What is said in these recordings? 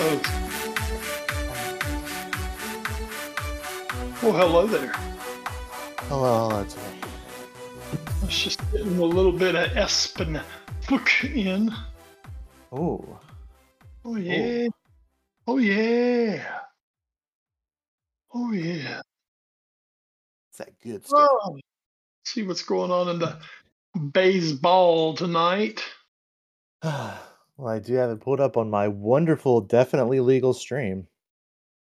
Uh-oh. Well, hello there. Hello, hello. I was just getting a little bit of Espen book in. Oh. Oh yeah. Oh yeah. Oh yeah. It's that good stuff. Oh, see what's going on in the baseball tonight. well, I do have it pulled up on my wonderful, definitely legal stream.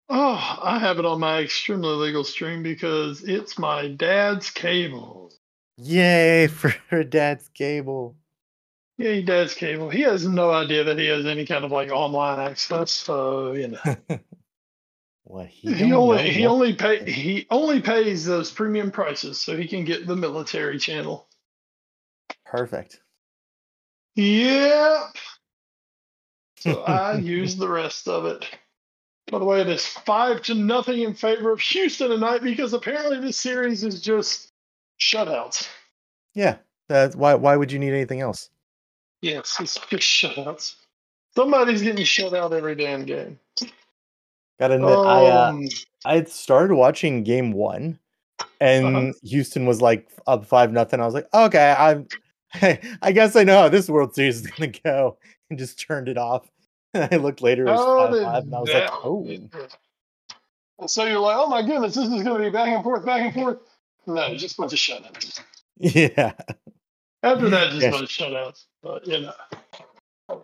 Oh, I have it on my extremely legal stream because it's my dad's cable. Yay for dad's cable. Yeah, he dad's cable. He has no idea that he has any kind of like online access. So you know, What he, he only know he only pay he only pays those premium prices so he can get the military channel. perfect. Yep. So I use the rest of it. By the way, it is five to nothing in favor of Houston tonight because apparently this series is just shutouts. Yeah. Why why would you need anything else? Yes, it's just shutouts. Somebody's getting shut out every damn game. Gotta admit, I uh, Um, I started watching game one and Uh-huh. Houston was like up five nothing. I was like, okay, I'm I guess I know how this World Series is gonna go, and just turned it off. And I looked later, it was how five five, and I was like, that- oh, And so you're like, oh my goodness, this is going to be back and forth, back and forth. No, just a bunch of shutouts. yeah, After that, just bunch of shutouts. But, you know,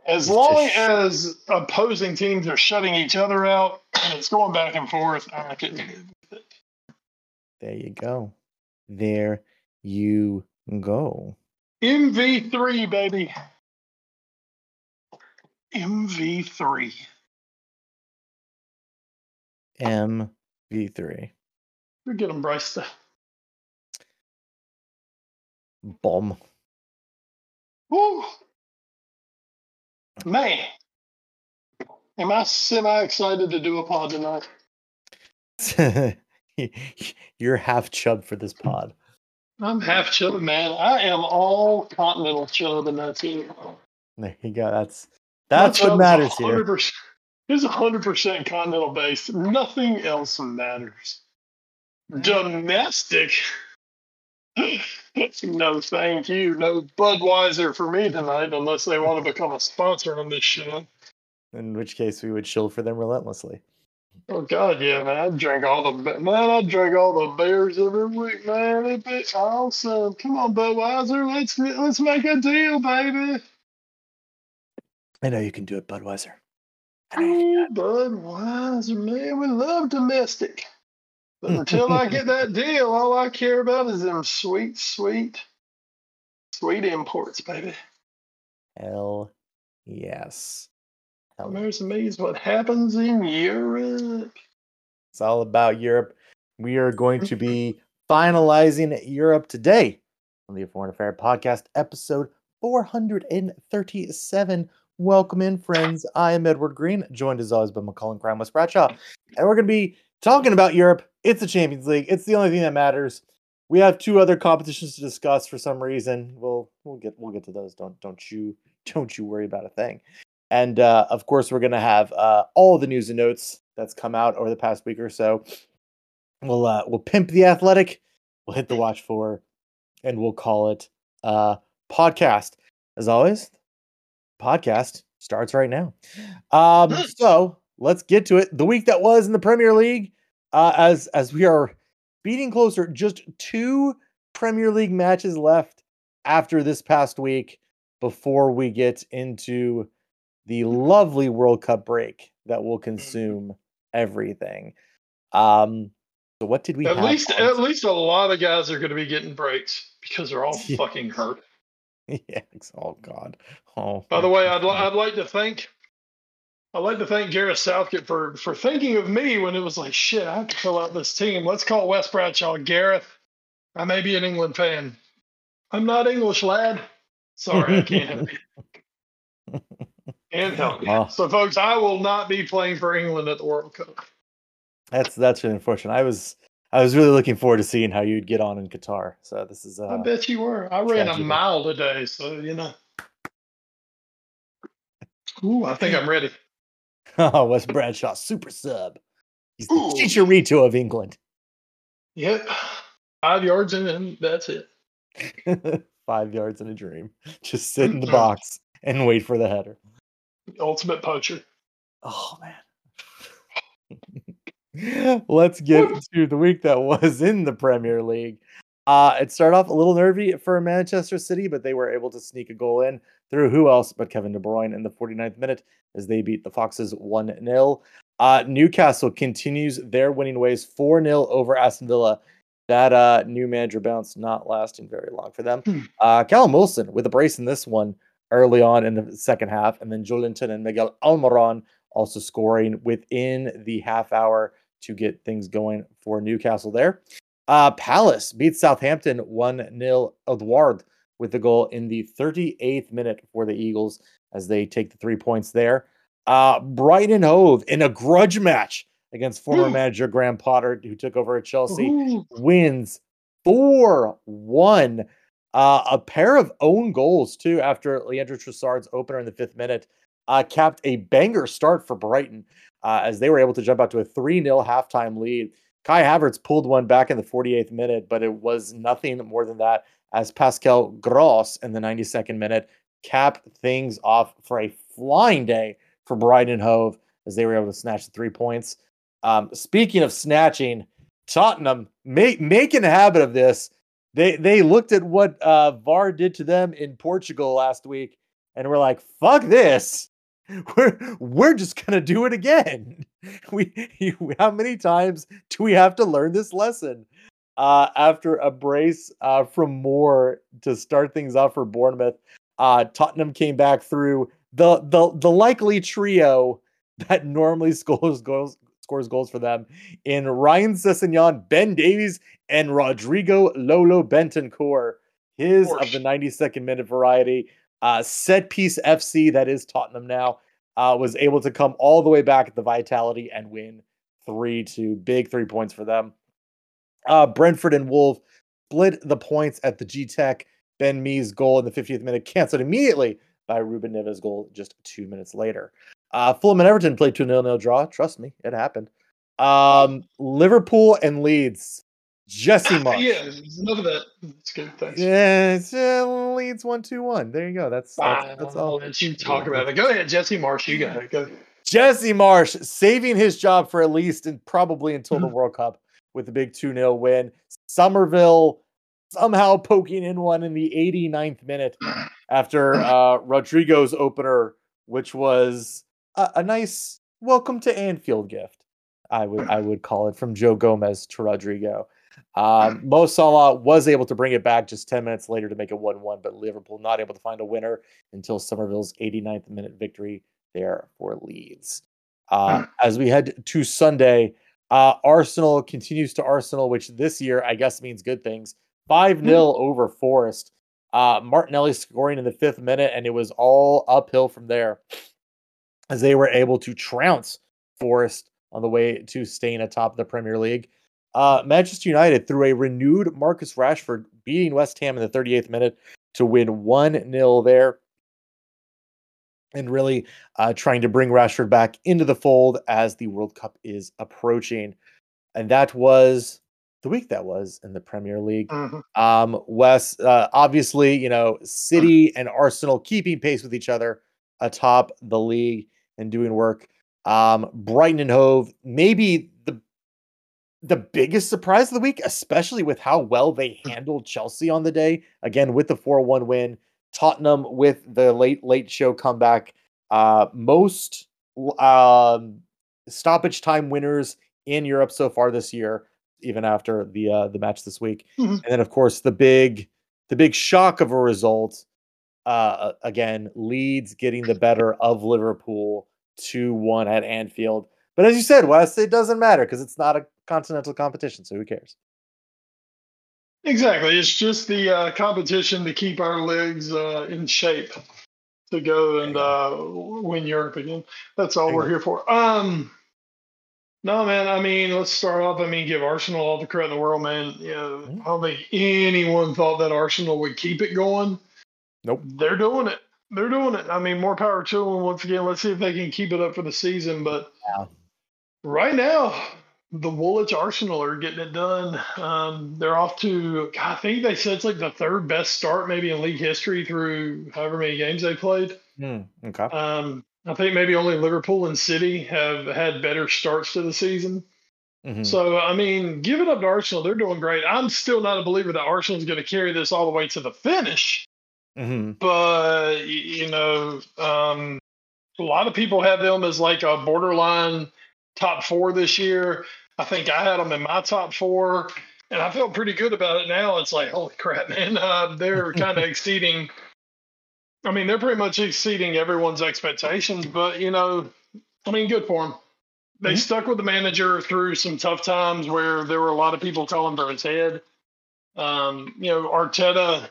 as It's long just- as opposing teams are shutting each other out and it's going back and forth, I with there you go, there you go. MV3, baby. MV3. MV3 We get them, Bryce. bomb. Woo. Man. Am I semi excited to do a pod tonight? You're half chub for this pod. I'm half chub, man. I am all continental chub, and that's it. There you go. That's that's what matters here. 100%, It's 100% continental based. Nothing else matters. Domestic? no, thank you. No Budweiser for me tonight, unless they want to become a sponsor on this show. In which case, we would chill for them relentlessly. Oh God, yeah, man! I drink all the man. I drink all the beers every week, man. It'd be awesome. Come on, Budweiser, let's let's make a deal, baby. I know you can do it, Budweiser. You oh, Budweiser, man, we love domestic. But until I get that deal, all I care about is them sweet, sweet, sweet imports, baby. Hell yes. Hell yes. There's is what happens in Europe. It's all about Europe. We are going to be finalizing Europe today on the Foreign Affair podcast, episode 437. Welcome in, friends. I am Edward Greene, joined as always by McCullen Crime Wes Bradshaw. And we're going to be talking about Europe. It's the Champions League. It's the only thing that matters. We have two other competitions to discuss for some reason. We'll we'll get we'll get to those. Don't don't you don't you worry about a thing. And uh, of course, we're gonna have uh, all the news and notes that's come out over the past week or so. We'll uh, we'll pimp the athletic. We'll hit the watch for, and we'll call it uh, podcast. As always, podcast starts right now. Um, so let's get to it. The week that was in the Premier League, uh, as as we are beating closer, just two Premier League matches left after this past week before we get into the lovely World Cup break that will consume everything. Um, so what did we At have least, at least a lot of guys are going to be getting breaks because they're all Yeah. fucking hurt. yeah, oh God. Oh. By the way, I'd, li- I'd like to thank I'd like to thank Gareth Southgate for for thinking of me when it was like shit. I have to fill out this team. Let's call Wes Bradshaw. Gareth, I may be an England fan. I'm not English, lad. Sorry, I can't help you. Can't help you. Well. So, folks, I will not be playing for England at the World Cup. That's that's really unfortunate. I was I was really looking forward to seeing how you'd get on in Qatar. So this is uh I bet you were. I ran a mile today, so you know. Ooh, I think I'm ready. Oh, Wes Bradshaw, super sub. He's the Chicharito of England. Yep. Five yards in, and that's it. Five yards in a dream. Just sit in the box and wait for the header. Ultimate poacher. Oh man. Let's get to the week that was in the Premier League. Uh, it started off a little nervy for Manchester City, but they were able to sneak a goal in through who else but Kevin De Bruyne in the 49th minute as they beat the Foxes 1 0. Uh, Newcastle continues their winning ways 4 0 over Aston Villa. That uh, new manager bounce not lasting very long for them. Hmm. Uh, Callum Wilson with a brace in this one early on in the second half, and then Joelinton and Miguel Almiron also scoring within the half hour to get things going for Newcastle there. Uh, Palace beats Southampton 1 0. Edouard with the goal in the 38th minute for the Eagles as they take the three points there. Uh, Brighton Hove in a grudge match against former Hmm. manager Graham Potter, who took over at Chelsea, Ooh. wins 4 1. Uh, a pair of own goals, too, after Leandro Trossard's opener in the fifth minute uh, capped a banger start for Brighton uh, as they were able to jump out to a 3 0 halftime lead. Kai Havertz pulled one back in the 48th minute, but it was nothing more than that as Pascal Gross in the 92nd minute capped things off for a flying day for Brighton Hove as they were able to snatch the three points. Um, speaking of snatching, Tottenham make, making a habit of this. They they looked at what uh, VAR did to them in Portugal last week and were like, "Fuck this! We're we're just gonna do it again." We how many times do we have to learn this lesson? Uh, after a brace uh, from Moore to start things off for Bournemouth, uh, Tottenham came back through the the the likely trio that normally scores goals scores goals for them in Ryan Sessegnon, Ben Davies, and Rodrigo Lolo Bentancur. His of, course. the 92nd minute variety. Uh, set piece FC, that is Tottenham now, uh, was able to come all the way back at the Vitality and win 3 2. Big three points for them. Uh, Brentford and Wolves split the points at the G Tech. Ben Mee's goal in the 50th minute canceled immediately by Ruben Neves' goal just two minutes later. Uh, Fulham and Everton played to a nil-nil draw. Trust me, it happened. Um, Liverpool and Leeds. Jesse Marsch. Yeah, enough of that. It's good. Thanks. Yeah, it's, uh, Leeds one two one. There you go. That's that's, that's I'll all. let you talk about it. Go ahead, Jesse Marsch. You got it. Go. Jesse Marsch saving his job for at least and probably until the World Cup with a big 2 0 win. Summerville somehow poking in one in the 89th minute after uh, Rodrigo's opener, which was a, a nice welcome to Anfield gift. I would I would call it from Joe Gomez to Rodrigo. Um, Mo Salah was able to bring it back just 10 minutes later to make it 1 1, but Liverpool not able to find a winner until Summerville's 89th minute victory there for Leeds. Uh, as we head to Sunday, uh, Arsenal continues to Arsenal, which this year I guess means good things. 5 0 over Forest. Uh, Martinelli scoring in the fifth minute, and it was all uphill from there as they were able to trounce Forest on the way to staying atop the Premier League. Uh, Manchester United, through a renewed Marcus Rashford, beating West Ham in the 38th minute to win 1 0 there. And really uh, trying to bring Rashford back into the fold as the World Cup is approaching. And that was the week that was in the Premier League. Mhm. Um, Wes, uh, obviously, you know, City and Arsenal keeping pace with each other atop the league and doing work. Um, Brighton and Hove, maybe the biggest surprise of the week, especially with how well they handled Chelsea on the day. Again, with the 4-1 win. Tottenham with the late late show comeback. Uh, most um, stoppage time winners in Europe so far this year, even after the uh, the match this week. Mhm. And then, of course, the big the big shock of a result. Uh, again, Leeds getting the better of Liverpool two one at Anfield. But as you said, Wes, it doesn't matter because it's not a continental competition, so who cares? Exactly. It's just the uh, competition to keep our legs uh, in shape to go and uh, win Europe again. That's all we're here for. Um, no, man. I mean, let's start off. I mean, give Arsenal all the credit in the world, man. You know, Mhm. I don't think anyone thought that Arsenal would keep it going. Nope. They're doing it. they're doing it. I mean, more power to them. Once again, let's see if they can keep it up for the season. But Yeah. right now, the Woolwich Arsenal are getting it done. Um, they're off to, I think they said it's like the third best start maybe in league history through however many games they played. Hmm, okay. Um, I think maybe only Liverpool and City have had better starts to the season. Mhm. So, I mean, give it up to Arsenal. They're doing great. I'm still not a believer that Arsenal's going to carry this all the way to the finish Mhm. but you know, um, a lot of people have them as like a borderline top four this year. I think I had them in my top four, and I feel pretty good about it now. It's like, holy crap, man! Uh, they're kind of exceeding. I mean, they're pretty much exceeding everyone's expectations. But you know, I mean, good for them. They Mhm. stuck with the manager through some tough times where there were a lot of people calling for his head. Um, you know, Arteta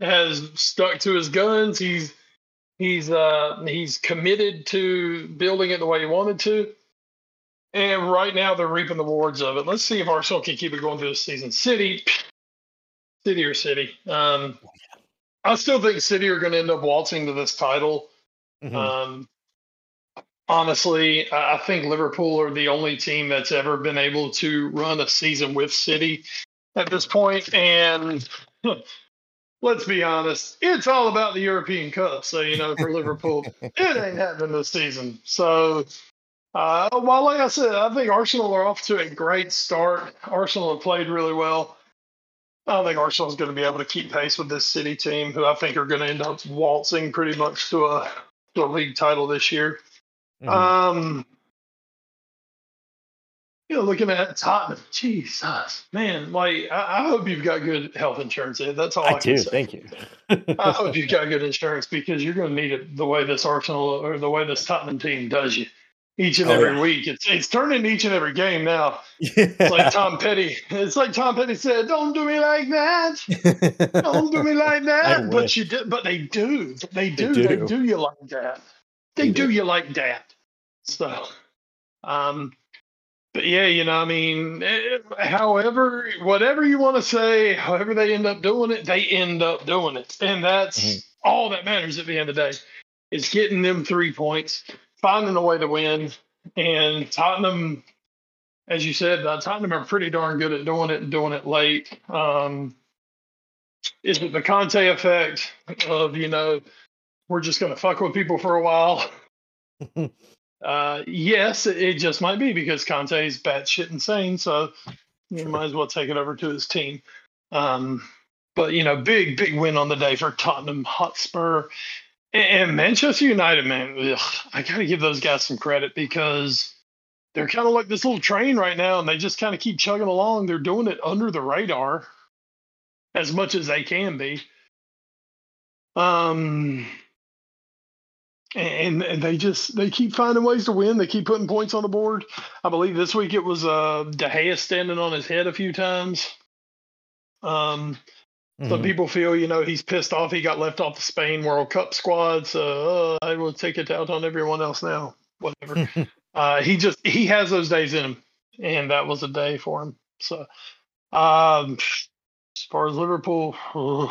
has stuck to his guns. He's he's uh he's committed to building it the way he wanted to. And right now they're reaping the rewards of it. Let's see if Arsenal can keep it going through the season. City, City or City. Um, I still think City are going to end up waltzing to this title. Mhm. Um, honestly, I think Liverpool are the only team that's ever been able to run a season with City at this point. And let's be honest, it's all about the European Cup. So, you know, for Liverpool, it ain't happening this season. So, uh, well, like I said, I think Arsenal are off to a great start. Arsenal have played really well. I don't think Arsenal's going to be able to keep pace with this City team, who I think are going to end up waltzing pretty much to a to a league title this year. Mhm. Um, you know, looking at Tottenham, Jesus, man, like I, I hope you've got good health insurance. That's all I, I can do. say. Thank you. I hope you've got good insurance because you're going to need it the way this Arsenal or the way this Tottenham team does you each and Oh, every yeah. week. It's it's turning each and every game now. yeah. It's like Tom Petty. It's like Tom Petty said, "Don't do me like that. Don't do me like that." But you do. But they do. They do. They do, do. you like that. They, They do. do. you like that. So, um, but yeah, you know, I mean, eh, however, whatever you want to say, however they end up doing it, they end up doing it, and that's Mhm. all that matters at the end of the day. Is getting them three points, finding a way to win, and Tottenham, as you said, uh, Tottenham are pretty darn good at doing it and doing it late. Um, is it the Conte effect of you know we're just going to fuck with people for a while? uh, yes, it, just might be because Conte is batshit insane, so you might as well take it over to his team. Um, but you know, big big win on the day for Tottenham Hotspur and, Manchester United. Man, ugh, I got to give those guys some credit because they're kind of like this little train right now, and they just kind of keep chugging along. They're doing it under the radar as much as they can be. Um, and, and they just they keep finding ways to win. They keep putting points on the board. I believe this week it was uh, De Gea standing on his head a few times. Um, some Mhm. people feel, you know, he's pissed off. He got left off the Spain World Cup squad, so uh, I will take it out on everyone else now. Whatever. uh, he just he has those days in him, and that was a day for him. So, um, as far as Liverpool, ugh,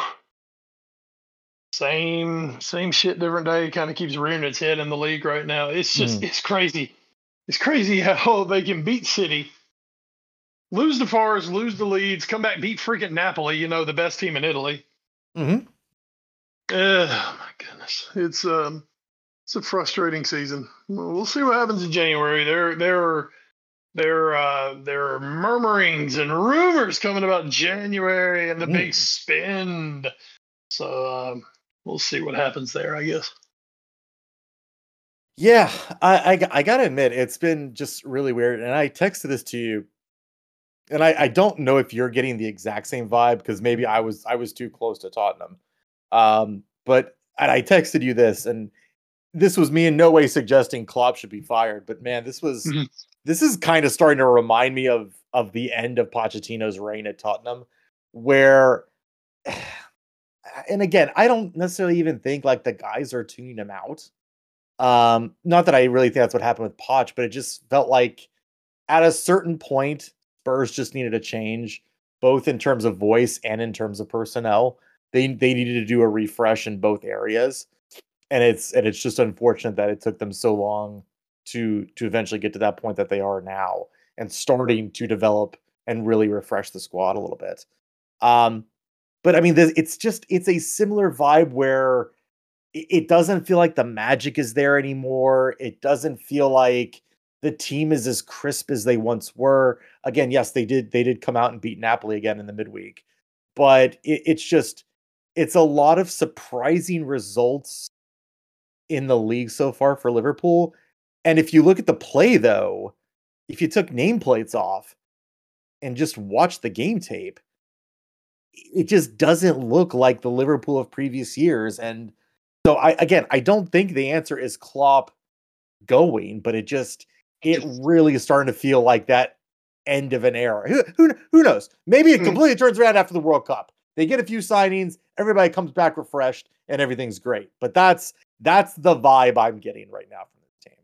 same same shit, different day. Kind of keeps rearing its head in the league right now. It's just it's crazy. It's crazy how they can beat City, lose the Forest, lose the Leeds, come back beat freaking Napoli. You know the best team in Italy. Mm-hmm. Oh my goodness, it's um, it's a frustrating season. Well, see what happens in January. There, there are, there, uh, there are murmurings and rumors coming about January and the Mm. big spend. So um, we'll see what happens there. I guess. Yeah, I I gotta admit, it's been just really weird. And I texted this to you, and I, I don't know if you're getting the exact same vibe because maybe I was I was too close to Tottenham. Um, but and I texted you this, and this was me in no way suggesting Klopp should be fired. But man, this was Mhm. this is kind of starting to remind me of of the end of Pochettino's reign at Tottenham, where and again, I don't necessarily even think like the guys are tuning him out. Um, not that I really think that's what happened with Poch, but it just felt like at a certain point, Spurs just needed a change, both in terms of voice and in terms of personnel. They they needed to do a refresh in both areas. and it's and it's just unfortunate that it took them so long to to eventually get to that point that they are now and starting to develop and really refresh the squad a little bit. Um, but I mean, this, it's just it's a similar vibe where it doesn't feel like the magic is there anymore. It doesn't feel like the team is as crisp as they once were. Again, yes, they did they did come out and beat Napoli again in the midweek, but it, it's just it's a lot of surprising results in the league so far for Liverpool. And if you look at the play though, if you took nameplates off and just watch the game tape, it just doesn't look like the Liverpool of previous years. And so I again, I don't think the answer is Klopp going, but it just it really is starting to feel like that end of an era. Who who, who knows? Maybe it mm. completely turns around after the World Cup. They get a few signings, everybody comes back refreshed, and everything's great. But that's that's the vibe I'm getting right now from this team.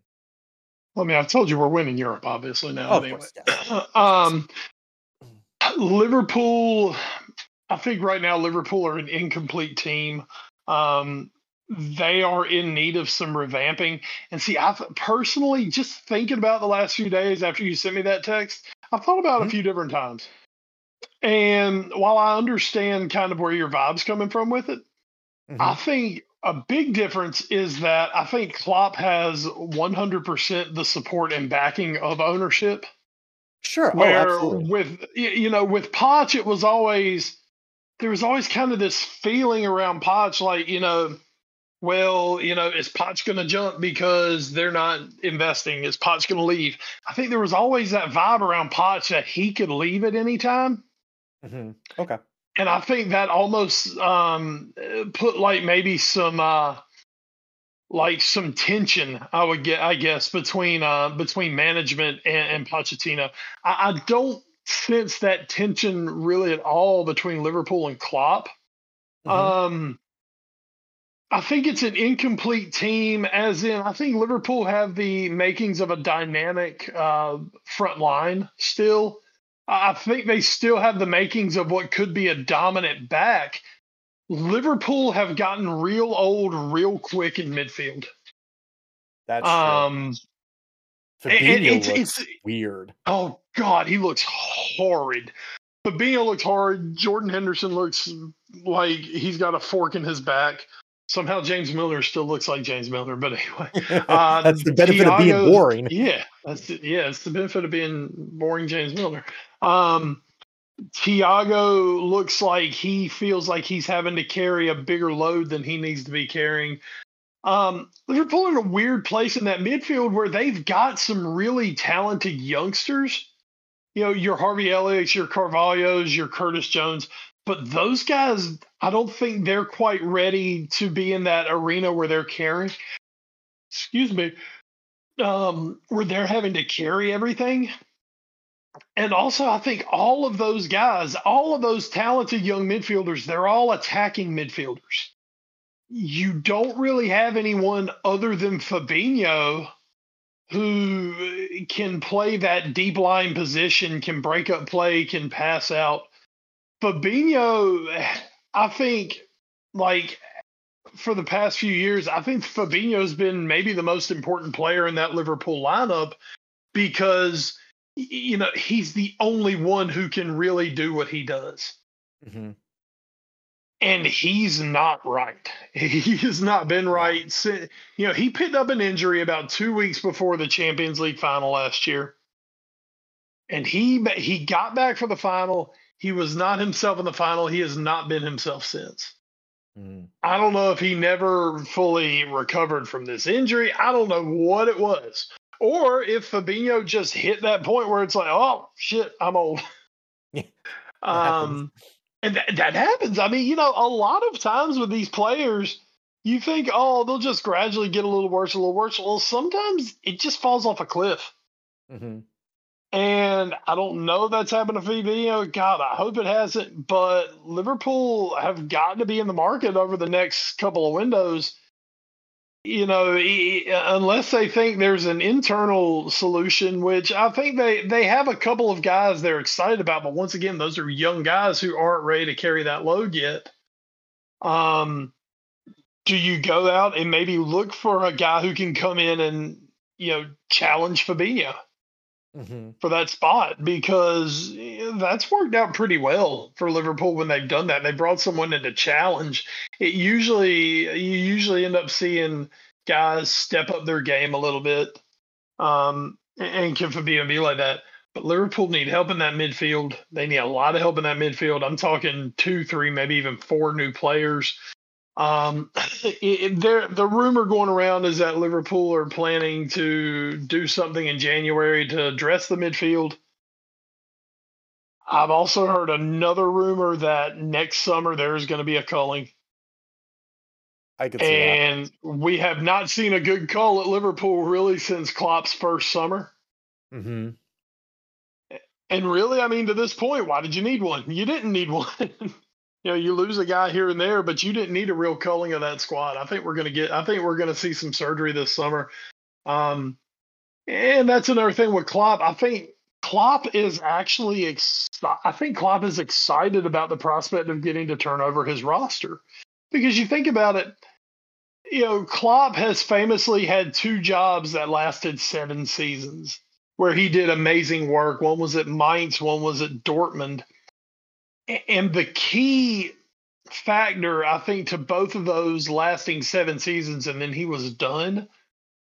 Well, I mean, I've told you we're winning Europe, obviously now. Oh, anyway. Course, yeah. um, Liverpool, I think right now Liverpool are an incomplete team. Um, they are in need of some revamping. And see, I've personally just thinking about the last few days after you sent me that text, I've thought about mm-hmm. a few different times. And while I understand kind of where your vibe's coming from with it, mm-hmm. I think a big difference is that I think Klopp has 100% the support and backing of ownership. Sure. Oh, where oh, with you know with Poch it was always there was always kind of this feeling around Poch like you know well, you know, is Poch going to jump because they're not investing? Is Poch going to leave? I think there was always that vibe around Poch that he could leave at any time. Mm-hmm. Okay. And I think that almost um, put like maybe some uh, like some tension. I would get, I guess, between uh, between management and, and Pochettino. I, I don't sense that tension really at all between Liverpool and Klopp. Mm-hmm. Um, I think it's an incomplete team, as in, I think Liverpool have the makings of a dynamic uh, front line still. I think they still have the makings of what could be a dominant back. Liverpool have gotten real old real quick in midfield. That's um, true. Fabinho it's, looks it's, weird. Oh God, he looks horrid. Fabinho looks horrid. Jordan Henderson looks like he's got a fork in his back somehow James Milner still looks like James Milner, But anyway, uh, that's the benefit Thiago, of being boring. Yeah, that's the, yeah, it's the benefit of being boring James Milner. Um, Thiago looks like he feels like he's having to carry a bigger load than he needs to be carrying. Um, Liverpool in a weird place in that midfield where they've got some really talented youngsters. You know, your Harvey Elliott's, your Carvalho's, your Curtis Jones but those guys, I don't think they're quite ready to be in that arena where they're carrying. Excuse me, um, where they're having to carry everything. And also, I think all of those guys, all of those talented young midfielders, they're all attacking midfielders. You don't really have anyone other than Fabinho who can play that deep line position, can break up play, can pass out. Fabinho, I think, like for the past few years, I think Fabinho's been maybe the most important player in that Liverpool lineup because you know he's the only one who can really do what he does. Mm-hmm. And he's not right. He has not been right since you know he picked up an injury about two weeks before the Champions League final last year, and he he got back for the final he was not himself in the final. He has not been himself since. Mm. I don't know if he never fully recovered from this injury. I don't know what it was. Or if Fabinho just hit that point where it's like, oh, shit, I'm old. um, and that, that happens. I mean, you know, a lot of times with these players, you think, oh, they'll just gradually get a little worse, a little worse. Well, sometimes it just falls off a cliff. Mm-hmm. And I don't know if that's happened to Fabinho. God, I hope it hasn't. But Liverpool have got to be in the market over the next couple of windows. You know, unless they think there's an internal solution, which I think they, they have a couple of guys they're excited about. But once again, those are young guys who aren't ready to carry that load yet. Um, do you go out and maybe look for a guy who can come in and you know challenge Fabinho Mm-hmm. for that spot? Because eh, that's worked out pretty well for Liverpool when they've done that. They brought someone in to challenge. It usually you usually end up seeing guys step up their game a little bit, um, and can Fabinho be like that. But Liverpool need help in that midfield. They need a lot of help in that midfield. I'm talking two, three, maybe even four new players. Um, it, there, the rumor going around is that Liverpool are planning to do something in January to address the midfield. I've also heard another rumor that next summer there's going to be a culling, I could see that. and we have not seen a good call at Liverpool really since Klopp's first summer. Mm-hmm. And really, I mean, to this point, why did you need one? You didn't need one. You know, you lose a guy here and there, but you didn't need a real culling of that squad. I think we're gonna get. I think we're gonna see some surgery this summer. Um, and that's another thing with Klopp. I think Klopp is actually. Ex- I think Klopp is excited about the prospect of getting to turn over his roster because you think about it. You know, Klopp has famously had two jobs that lasted seven seasons where he did amazing work. One was at Mainz, one was at Dortmund. And the key factor, I think, to both of those lasting seven seasons and then he was done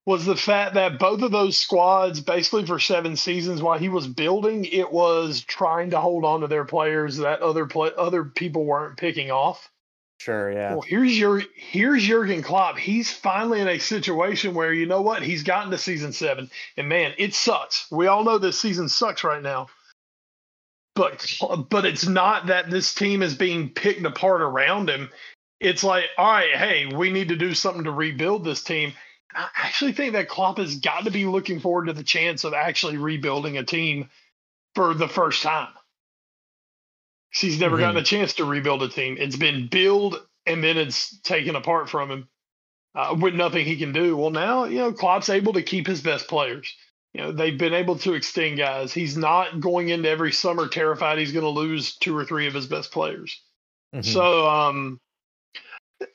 was the fact that both of those squads, basically for seven seasons while he was building, it was trying to hold on to their players that other play, other people weren't picking off. Sure, yeah. Well, here's your here's Jurgen Klopp. He's finally in a situation where you know what? He's gotten to season seven, and man, it sucks. We all know this season sucks right now. But but it's not that this team is being picked apart around him. It's like, all right, hey, we need to do something to rebuild this team. I actually think that Klopp has got to be looking forward to the chance of actually rebuilding a team for the first time. He's never gotten a chance to rebuild a team. It's been build and then it's taken apart from him uh, with nothing he can do. Well, now you know Klopp's able to keep his best players. You know they've been able to extend guys. He's not going into every summer terrified he's going to lose two or three of his best players. Mhm. So, um,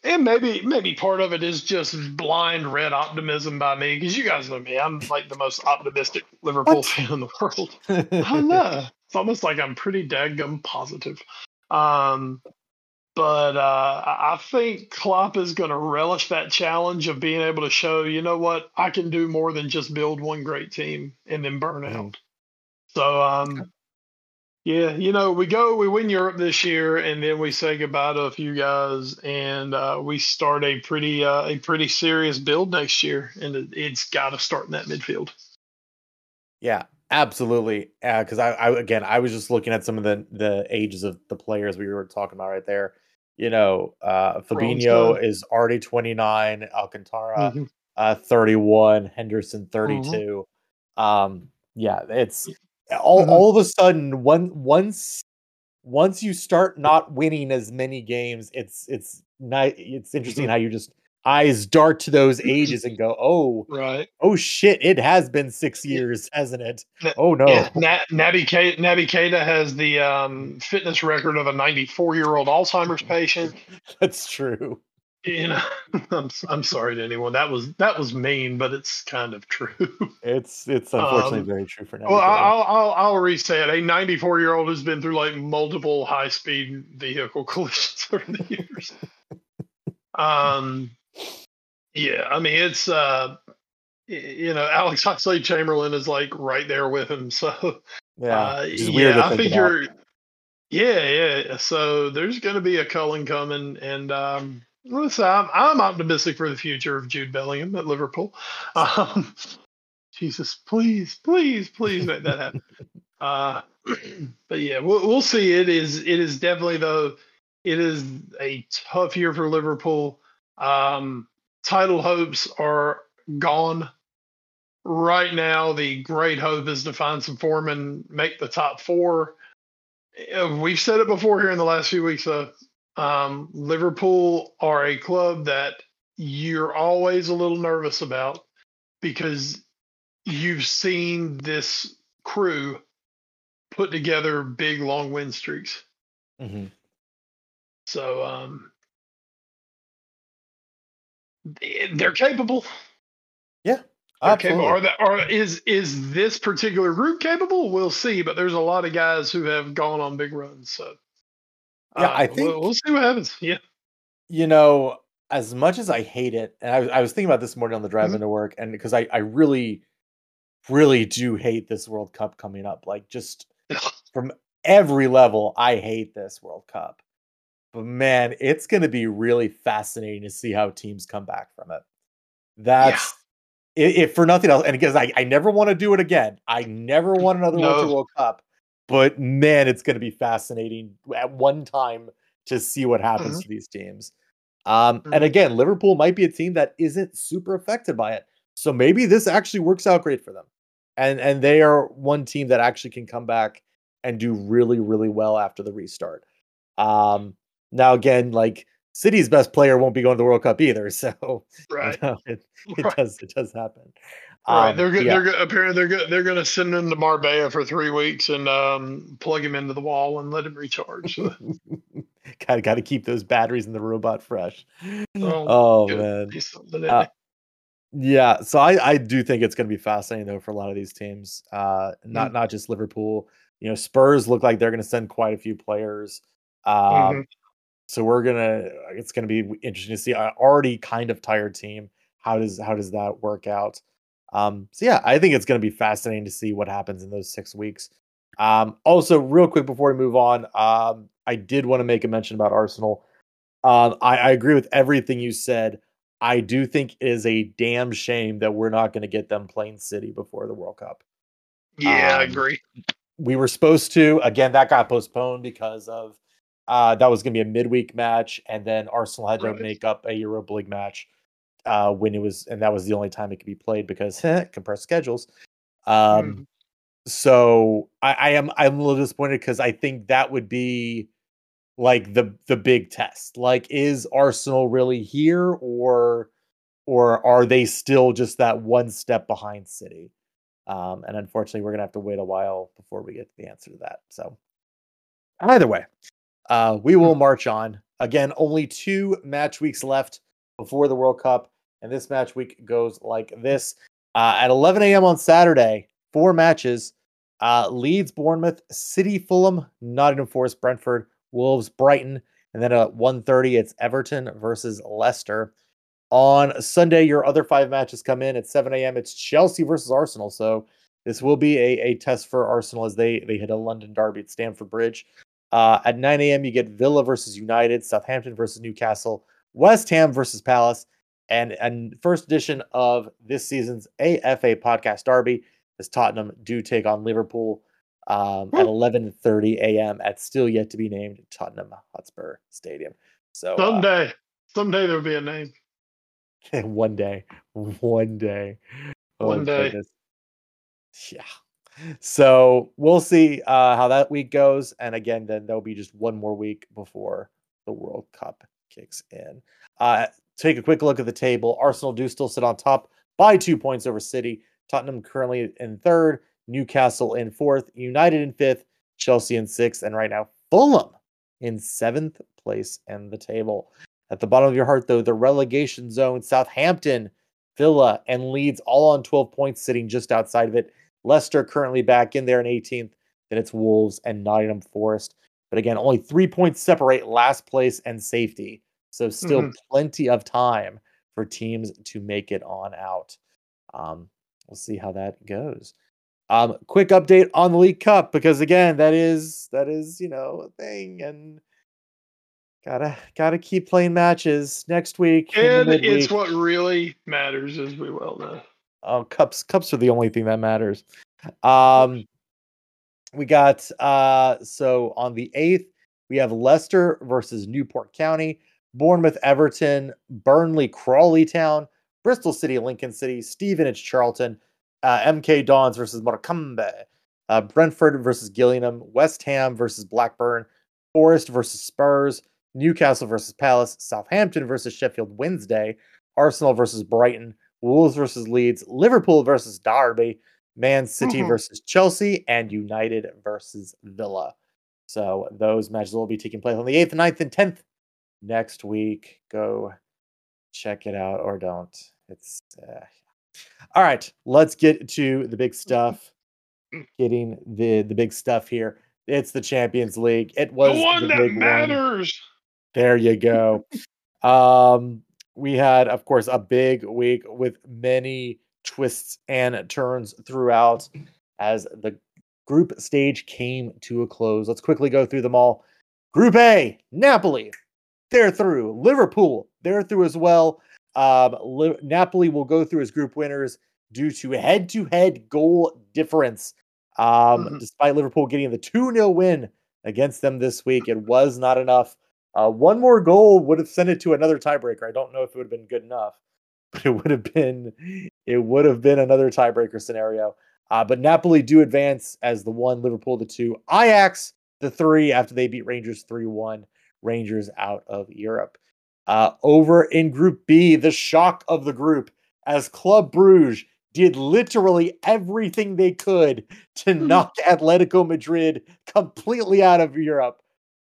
and maybe maybe part of it is just blind red optimism by me because you guys know me. I'm like the most optimistic Liverpool What? fan in the world. I know. It's almost like I'm pretty dadgum positive. Um, but uh, I think Klopp is going to relish that challenge of being able to show, you know what, I can do more than just build one great team and then burn out. So, um, yeah, you know, we go, we win Europe this year, and then we say goodbye to a few guys, and uh, we start a pretty, uh, a pretty serious build next year, and it, it's got to start in that midfield. Yeah, absolutely. Because I, I again, I was just looking at some of the the ages of the players we were talking about right there. You know, uh, Fabinho is already 29, Alcantara Mhm. uh, 31, Henderson 32. Um, yeah, it's all Mhm. all of a sudden one once once you start not winning as many games, it's it's not it's interesting Mhm. how you just eyes dart to those ages and go, oh, Right. oh shit, it has been six years, hasn't it? Oh no. Yeah, Na- Naby Keita, Naby Keita has the um, fitness record of a 94 year old Alzheimer's patient. That's true. You know, I'm I'm sorry to anyone. That was that was mean, but it's kind of true. It's it's unfortunately Um, very true for now. Well, I'll I'll I'll reset. A 94 year old who's been through like multiple high speed vehicle collisions over the years. um, yeah, I mean it's uh, you know, Alex Oxlade Chamberlain is like right there with him. So yeah, uh, which is weird to yeah, I think think about. you're. Yeah, yeah. So there's going to be a culling coming, and um, listen, I'm, I'm optimistic for the future of Jude Bellingham at Liverpool. Um, Jesus, please, please, please make that happen. uh, but yeah, we'll, we'll see. It is, it is definitely though. It is a tough year for Liverpool. Um, title hopes are gone right now. The great hope is to find some form and make the top four. Uh, We've said it before here in the last few weeks. Though um, Liverpool are a club that you're always a little nervous about because you've seen this crew put together big long win streaks. Mhm. So um, they're capable. Yeah, absolutely. Are that are is is this particular group capable? We'll see. But there's a lot of guys who have gone on big runs. So Yeah, I uh, think- we'll, we'll see what happens. Yeah. you know, as much as I hate it, and I, was- I was thinking about this morning on the drive Mhm. into work, and because I, I really, really do hate this World Cup coming up. Like, just from every level, I hate this World Cup. But man, it's going to be really fascinating to see how teams come back from it. That's i- if for nothing else, and because I, I never want to do it again. I never want another Winter No. World Cup. But man, it's going to be fascinating at one time to see what happens to these teams. Um, and Mhm. again, Liverpool might be a team that isn't super affected by it. So maybe this actually works out great for them. And and they are one team that actually can come back and do really, really well after the restart. Um, now again, like City's best player won't be going to the World Cup either. So you know, it, it Right. does it does happen. Right. Um, they're yeah. They're. Apparently, they're good. They're going to send him to Marbella for three weeks and um, plug him into the wall and let him recharge. Gotta gotta keep those batteries in the robot fresh. Oh, Oh man. Uh. Yeah, so I, I do think it's going to be fascinating though for a lot of these teams. Uh, Mm. not not just Liverpool. You know, Spurs look like they're going to send quite a few players. Um, Mhm. So we're gonna. It's going to be interesting to see. An already kind of tired team. How does how does that work out? Um, so yeah, I think it's going to be fascinating to see what happens in those six weeks. Um, also, real quick before we move on, um, I did want to make a mention about Arsenal. Um, I, I agree with everything you said. I do think it is a damn shame that we're not going to get them playing City before the World Cup. Yeah, I um, agree. We were supposed to. Again, that got postponed because of uh, that was going to be a midweek match, and then Arsenal had to Right. make up a Europa League match uh, when it was, and that was the only time it could be played because compressed schedules. Um, Mhm. so I, I am I'm a little disappointed because I think that would be like the the big test. Like, is Arsenal really here, or or are they still just that one step behind City? Um, and unfortunately, we're gonna have to wait a while before we get the answer to that. So, either way, uh, we will march on. Again, only two match weeks left before the World Cup, and this match week goes like this: uh, at 11 a.m. on Saturday, four matches. Uh, Leeds, Bournemouth, City, Fulham, Nottingham Forest, Brentford, Wolves, Brighton, and then at 1:30 it's Everton versus Leicester. On Sunday, your other five matches come in at 7 a.m. It's Chelsea versus Arsenal. So this will be a, a test for Arsenal as they they hit a London derby at Stamford Bridge. Uh, at 9 a.m. you get Villa versus United, Southampton versus Newcastle, West Ham versus Palace, and and first edition of this season's AFA podcast derby as Tottenham do take on Liverpool um, at 11:30 a.m. at still yet to be named Tottenham Hotspur Stadium. So uh, Someday, someday there'll be a name. one day, one day, Oh, One day. goodness. Yeah. So we'll see uh, how that week goes, and again, then there'll be just one more week before the World Cup kicks in. Uh, take a quick look at the table. Arsenal do still sit on top by two points over City. Tottenham currently in third, Newcastle in fourth, United in fifth, Chelsea in sixth, and right now Fulham in seventh place in the table. At the bottom of your heart, though, the relegation zone, Southampton, Villa, and Leeds all on 12 points, sitting just outside of it. Leicester currently back in there in 18th. Then it's Wolves and Nottingham Forest. But again, only three points separate last place and safety. So still Mhm. plenty of time for teams to make it on out. Um, we'll see how that goes. Um, quick update on the League Cup because again, that is that is you know a thing, and gotta gotta keep playing matches next week. And it's what really matters, as we well know. Oh, cups cups are the only thing that matters. Um we got uh so on the 8th we have Leicester versus Newport County, Bournemouth Everton, Burnley Crawley Town, Bristol City Lincoln City, Stevenage Charlton, uh, MK Dons versus Morecambe, uh, Brentford versus Gillingham, West Ham versus Blackburn, Forest versus Spurs, Newcastle versus Palace, Southampton versus Sheffield Wednesday, Arsenal versus Brighton, Wolves versus Leeds, Liverpool versus Derby, Man City Mhm. versus Chelsea, and United versus Villa. So those matches will be taking place on the 8th, 9th, and 10th next week. Go check it out or don't. It's uh... all right. Let's get to the big stuff. Getting the the big stuff here. It's the Champions League. It was the one the that big one. matters. There you go. um, we had, of course, a big week with many twists and turns throughout as the group stage came to a close. Let's quickly go through them all. Group A, Napoli, they're through. Liverpool, they're through as well. Um, Li- Napoli will go through as group winners due to head to head goal difference. Um, Mhm. Despite Liverpool getting the 2 0 win against them this week, it was not enough. Uh, one more goal would have sent it to another tiebreaker. I don't know if it would have been good enough, but it would have been it would have been another tiebreaker scenario. Uh, but Napoli do advance as the one, Liverpool the two, Ajax the three after they beat Rangers 3 1. Rangers out of Europe. Uh, over in Group B, the shock of the group as Club Bruges did literally everything they could to Mhm. knock Atletico Madrid completely out of Europe.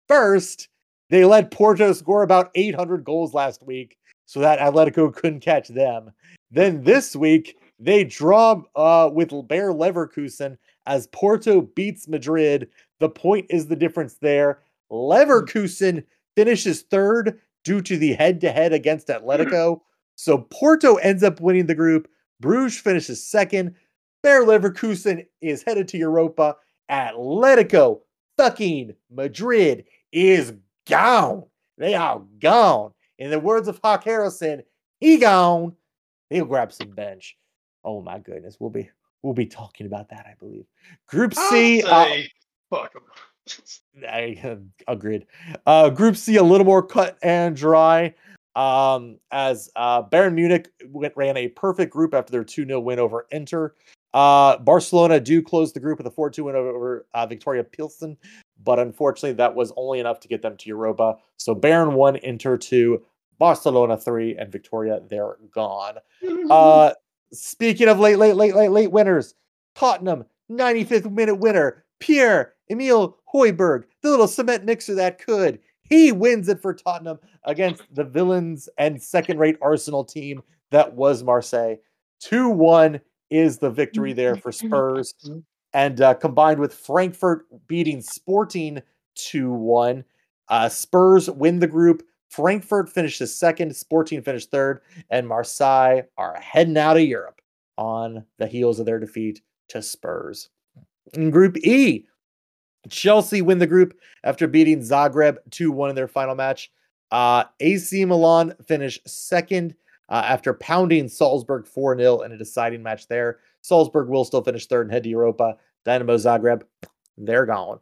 First, they let Porto score about 800 goals last week so that Atletico couldn't catch them. Then this week, they draw uh, with Bayer Leverkusen as Porto beats Madrid. The point is the difference there. Leverkusen finishes third due to the head to head against Atletico. So Porto ends up winning the group. Bruges finishes second. Bayer Leverkusen is headed to Europa. Atletico fucking Madrid is gone. They are gone. In the words of Hawk Harrelson, he gone. He'll grab some bench. Oh my goodness, we'll be we'll be talking about that, I believe. Group C, uh, fuck 'em. I agreed. Uh, Group C, a little more cut and dry. Um, as uh, Bayern Munich went, ran a perfect group after their 2 0 win over Inter. Uh, Barcelona do close the group with a 4 2 win over uh, Viktoria Pilsen, but unfortunately, that was only enough to get them to Europa. So Bayern 1, Inter 2, Barcelona 3, and Viktoria, they're gone. Uh, speaking of late, late, late, late, late winners, Tottenham, 95th minute winner, Pierre Emil Hoiberg, the little cement mixer that could. He wins it for Tottenham against the villains and second rate Arsenal team that was Marseille. 2 1 is the victory there for Spurs. And uh, combined with Frankfurt beating Sporting 2 1, uh, Spurs win the group. Frankfurt finishes second, Sporting finished third, and Marseille are heading out of Europe on the heels of their defeat to Spurs. In Group E, Chelsea win the group after beating Zagreb 2 1 in their final match. Uh, AC Milan finish second uh, after pounding Salzburg 4 0 in a deciding match there. Salzburg will still finish third and head to Europa. Dynamo Zagreb, they're gone.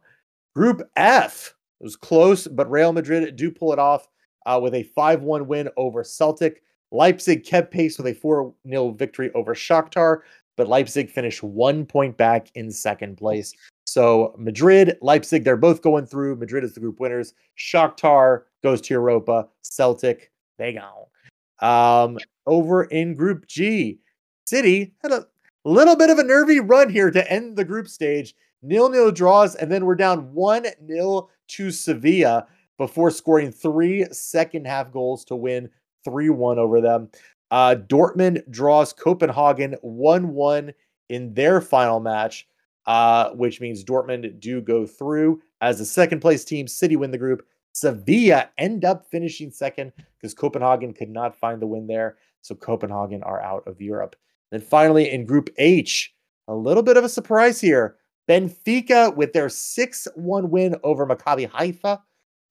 Group F it was close, but Real Madrid do pull it off uh, with a 5 1 win over Celtic. Leipzig kept pace with a 4 0 victory over Shakhtar, but Leipzig finished one point back in second place. So Madrid, Leipzig, they're both going through. Madrid is the group winners. Shakhtar goes to Europa. Celtic, they gone. Um, over in Group G, City had a little bit of a nervy run here to end the group stage. Nil nil draws, and then we're down 1 0 to Sevilla before scoring three second half goals to win 3 1 over them. Uh, Dortmund draws Copenhagen 1 1 in their final match, uh, which means Dortmund do go through as the second place team. City win the group. Sevilla end up finishing second because Copenhagen could not find the win there. So Copenhagen are out of Europe. Then finally in Group H, a little bit of a surprise here. Benfica, with their 6 1 win over Maccabi Haifa,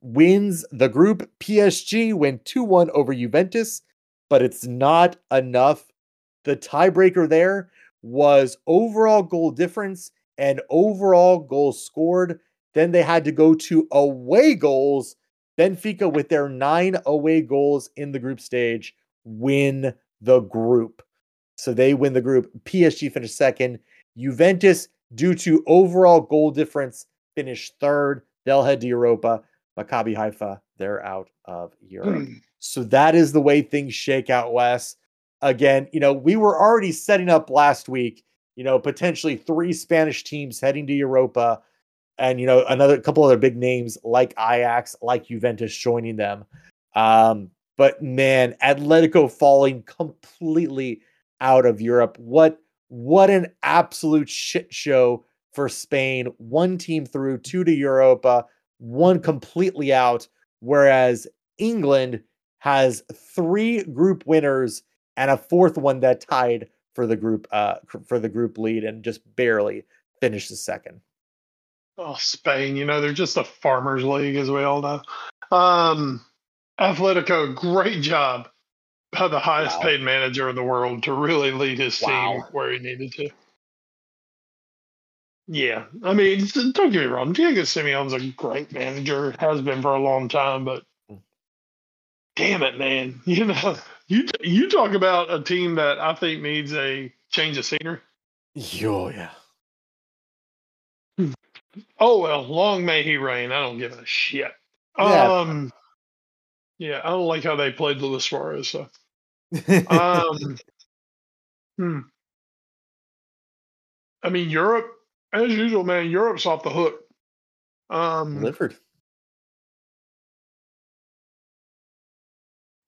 wins the group. PSG win 2 1 over Juventus, but it's not enough. The tiebreaker there was overall goal difference and overall goals scored. Then they had to go to away goals. Benfica, with their nine away goals in the group stage, win the group. So they win the group. PSG finished second. Juventus, due to overall goal difference, finished third. They'll head to Europa. Maccabi Haifa, they're out of Europe. So that is the way things shake out, Wes. Again, you know, we were already setting up last week, you know, potentially three Spanish teams heading to Europa and, you know, another couple other big names like Ajax, like Juventus joining them. Um, But man, Atletico falling completely out of Europe. What what an absolute shit show for Spain. One team through, two to Europa, one completely out. Whereas England has three group winners and a fourth one that tied for the group uh for the group lead and just barely finished the second. Oh, Spain, you know, they're just a farmers league as we all know. Um Atletico, great job Uh, the highest Wow. paid manager in the world to really lead his team Wow. where he needed to. Yeah, I mean, don't get me wrong. Diego Simeone's a great manager, has been for a long time, but hmm. damn it, man, you know, you you talk about a team that I think needs a change of scenery. Yo, yeah. Oh, hmm. oh well, long may he reign. I don't give a shit. Yeah. Um, yeah, I don't like how they played Luis Suarez. So, um, hmm. I mean, Europe, as usual, man. Europe's off the hook. Um, Delivered.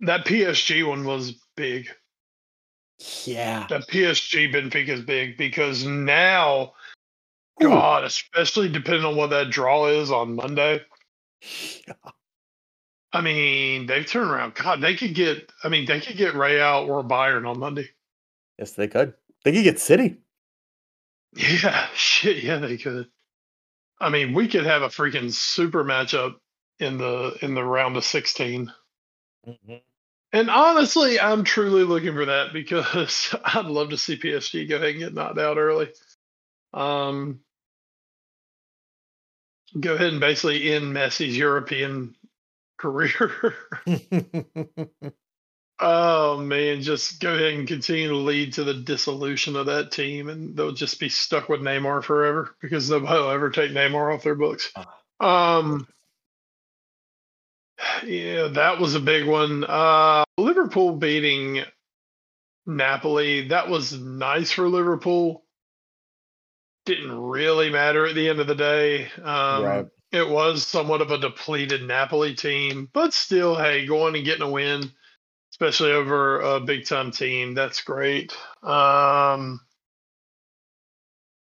that PSG one was big. Yeah. That PSG Benfica is big because now, Ooh. God, especially depending on what that draw is on Monday. I mean, they've turned around. God, they could get. I mean, they could get Real or Bayern on Monday. Yes, they could. They could get City. Yeah, shit, yeah, they could. I mean, we could have a freaking super matchup in the in the round of sixteen. Mhm. And honestly, I'm truly looking for that because I'd love to see PSG go ahead and get knocked out early. Um, go ahead and basically end Messi's European career. oh man, just go ahead and continue to lead to the dissolution of that team, and they'll just be stuck with Neymar forever because nobody will ever take Neymar off their books. Um, yeah, that was a big one. Uh, Liverpool beating Napoli. That was nice for Liverpool. Didn't really matter at the end of the day. Um, Right. It was somewhat of a depleted Napoli team, but still, hey, going and getting a win, especially over a big time team, that's great. Um,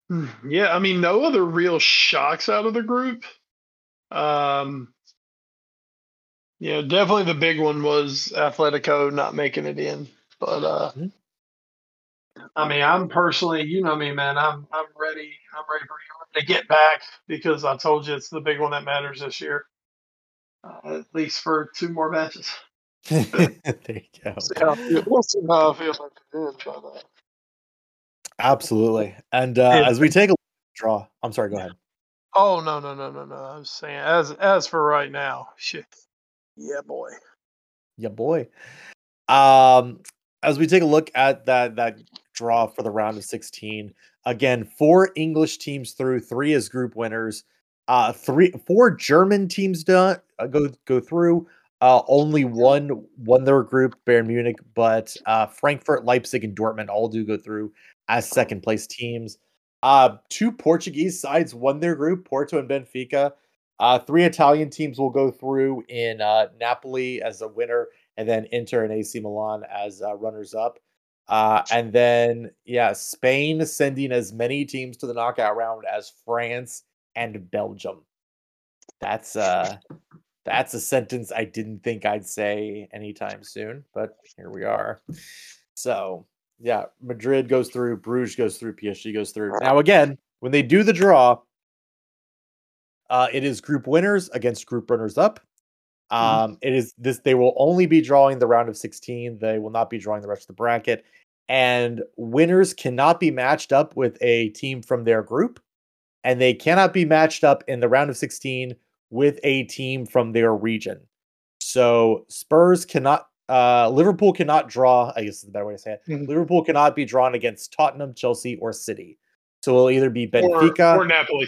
hmm, yeah, I mean, no other real shocks out of the group. Um, yeah, definitely the big one was Atletico not making it in. But uh Mhm. I mean, I'm personally, you know me, man. I'm I'm ready. I'm ready for Europe to get back because I told you it's the big one that matters this year. Uh, at least for two more matches. there you go. See how We'll see how I feel at the end. But, uh, Absolutely. And uh, Yeah. as we take a look at the draw, I'm sorry, go ahead. oh no no no no no! I was saying as as for right now, shit. Yeah, boy. Yeah, boy. Um, as we take a look at that that draw for the round of 16, again, four English teams through, three as group winners. Uh, three, four German teams done uh, go go through. Uh, only one won their group, Bayern Munich, but uh, Frankfurt, Leipzig, and Dortmund all do go through as second place teams. Uh, two Portuguese sides won their group, Porto and Benfica. Uh, three Italian teams will go through in uh, Napoli as a winner, and then Inter and AC Milan as uh, runners up. Uh, and then, yeah, Spain sending as many teams to the knockout round as France and Belgium. That's uh, that's a sentence I didn't think I'd say anytime soon, but here we are. So, yeah, Madrid goes through, Bruges goes through, PSG goes through. Now, again, when they do the draw, uh, it is group winners against group runners up. Um, it is this. They will only be drawing the round of 16. They will not be drawing the rest of the bracket. And winners cannot be matched up with a team from their group, and they cannot be matched up in the round of 16 with a team from their region. So Spurs cannot. Uh, Liverpool cannot draw. I guess is the better way to say it. Mhm. Liverpool cannot be drawn against Tottenham, Chelsea, or City. So it'll either be Or, Benfica or Napoli.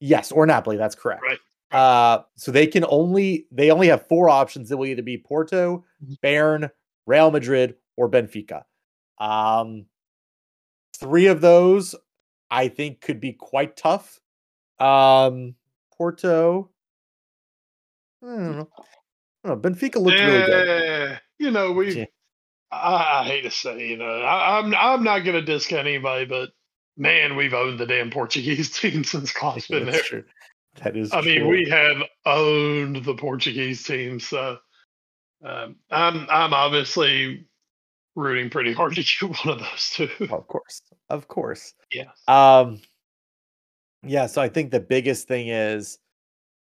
Yes, or Napoli. That's correct. Right, Uh, so they can only they only have four options. It will either be Porto, Mhm. Bayern, Real Madrid, or Benfica. Um, three of those I think could be quite tough. Um, Porto. I don't know. Oh, Benfica looked really good. You know we. Yeah. I, I hate to say, you know, I, I'm I'm not going to discount anybody, but man, we've owned the damn Portuguese team since Klopp's been there. True. That is I mean, we have owned the Portuguese team, so um, I'm I'm obviously rooting pretty hard to get one of those two. of course. Of course. yeah. Um yeah, so I think the biggest thing is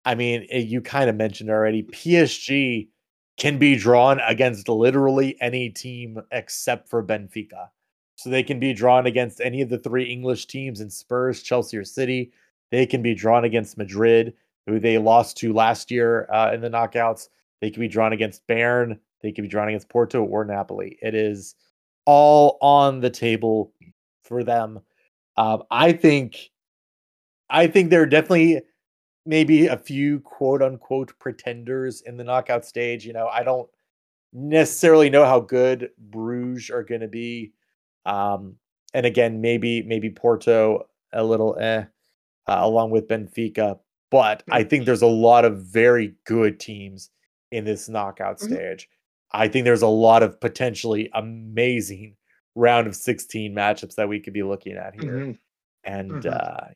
I mean, eh, you kind of mentioned already, PSG can be drawn against literally any team except for Benfica. So they can be drawn against any of the three English teams in Spurs, Chelsea, or City. They can be drawn against Madrid, who they lost to last year uh, in the knockouts. They can be drawn against Bayern. They can be drawn against Porto or Napoli. It is all on the table for them. Um, I think, I think there are definitely maybe a few quote unquote pretenders in the knockout stage. You know, I don't necessarily know how good Bruges are going to be. Um, and again, maybe maybe Porto a little eh, uh, along with Benfica. But I think there's a lot of very good teams in this knockout Mhm. stage. I think there's a lot of potentially amazing round of 16 matchups that we could be looking at here. Mhm. And Mhm. uh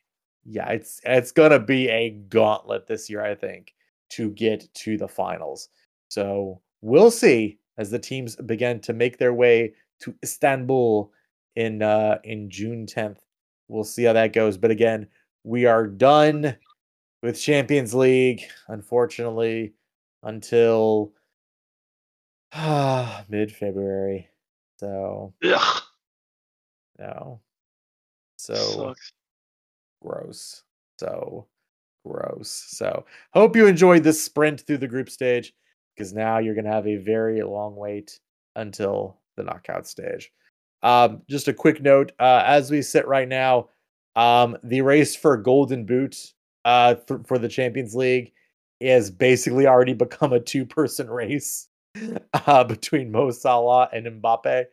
yeah, it's it's gonna be a gauntlet this year, I think, to get to the finals. So we'll see as the teams begin to make their way to Istanbul in uh in June 10th. We'll see how that goes. But again, we are done with Champions League, unfortunately, until mid February. So Ugh, no. So sucks. gross. So gross. So hope you enjoyed this sprint through the group stage because now you're going to have a very long wait until the knockout stage. Um, just a quick note uh, as we sit right now, um, the race for Golden Boot uh, for the Champions League is basically already become a two person race uh, between Mo Salah and Mbappe,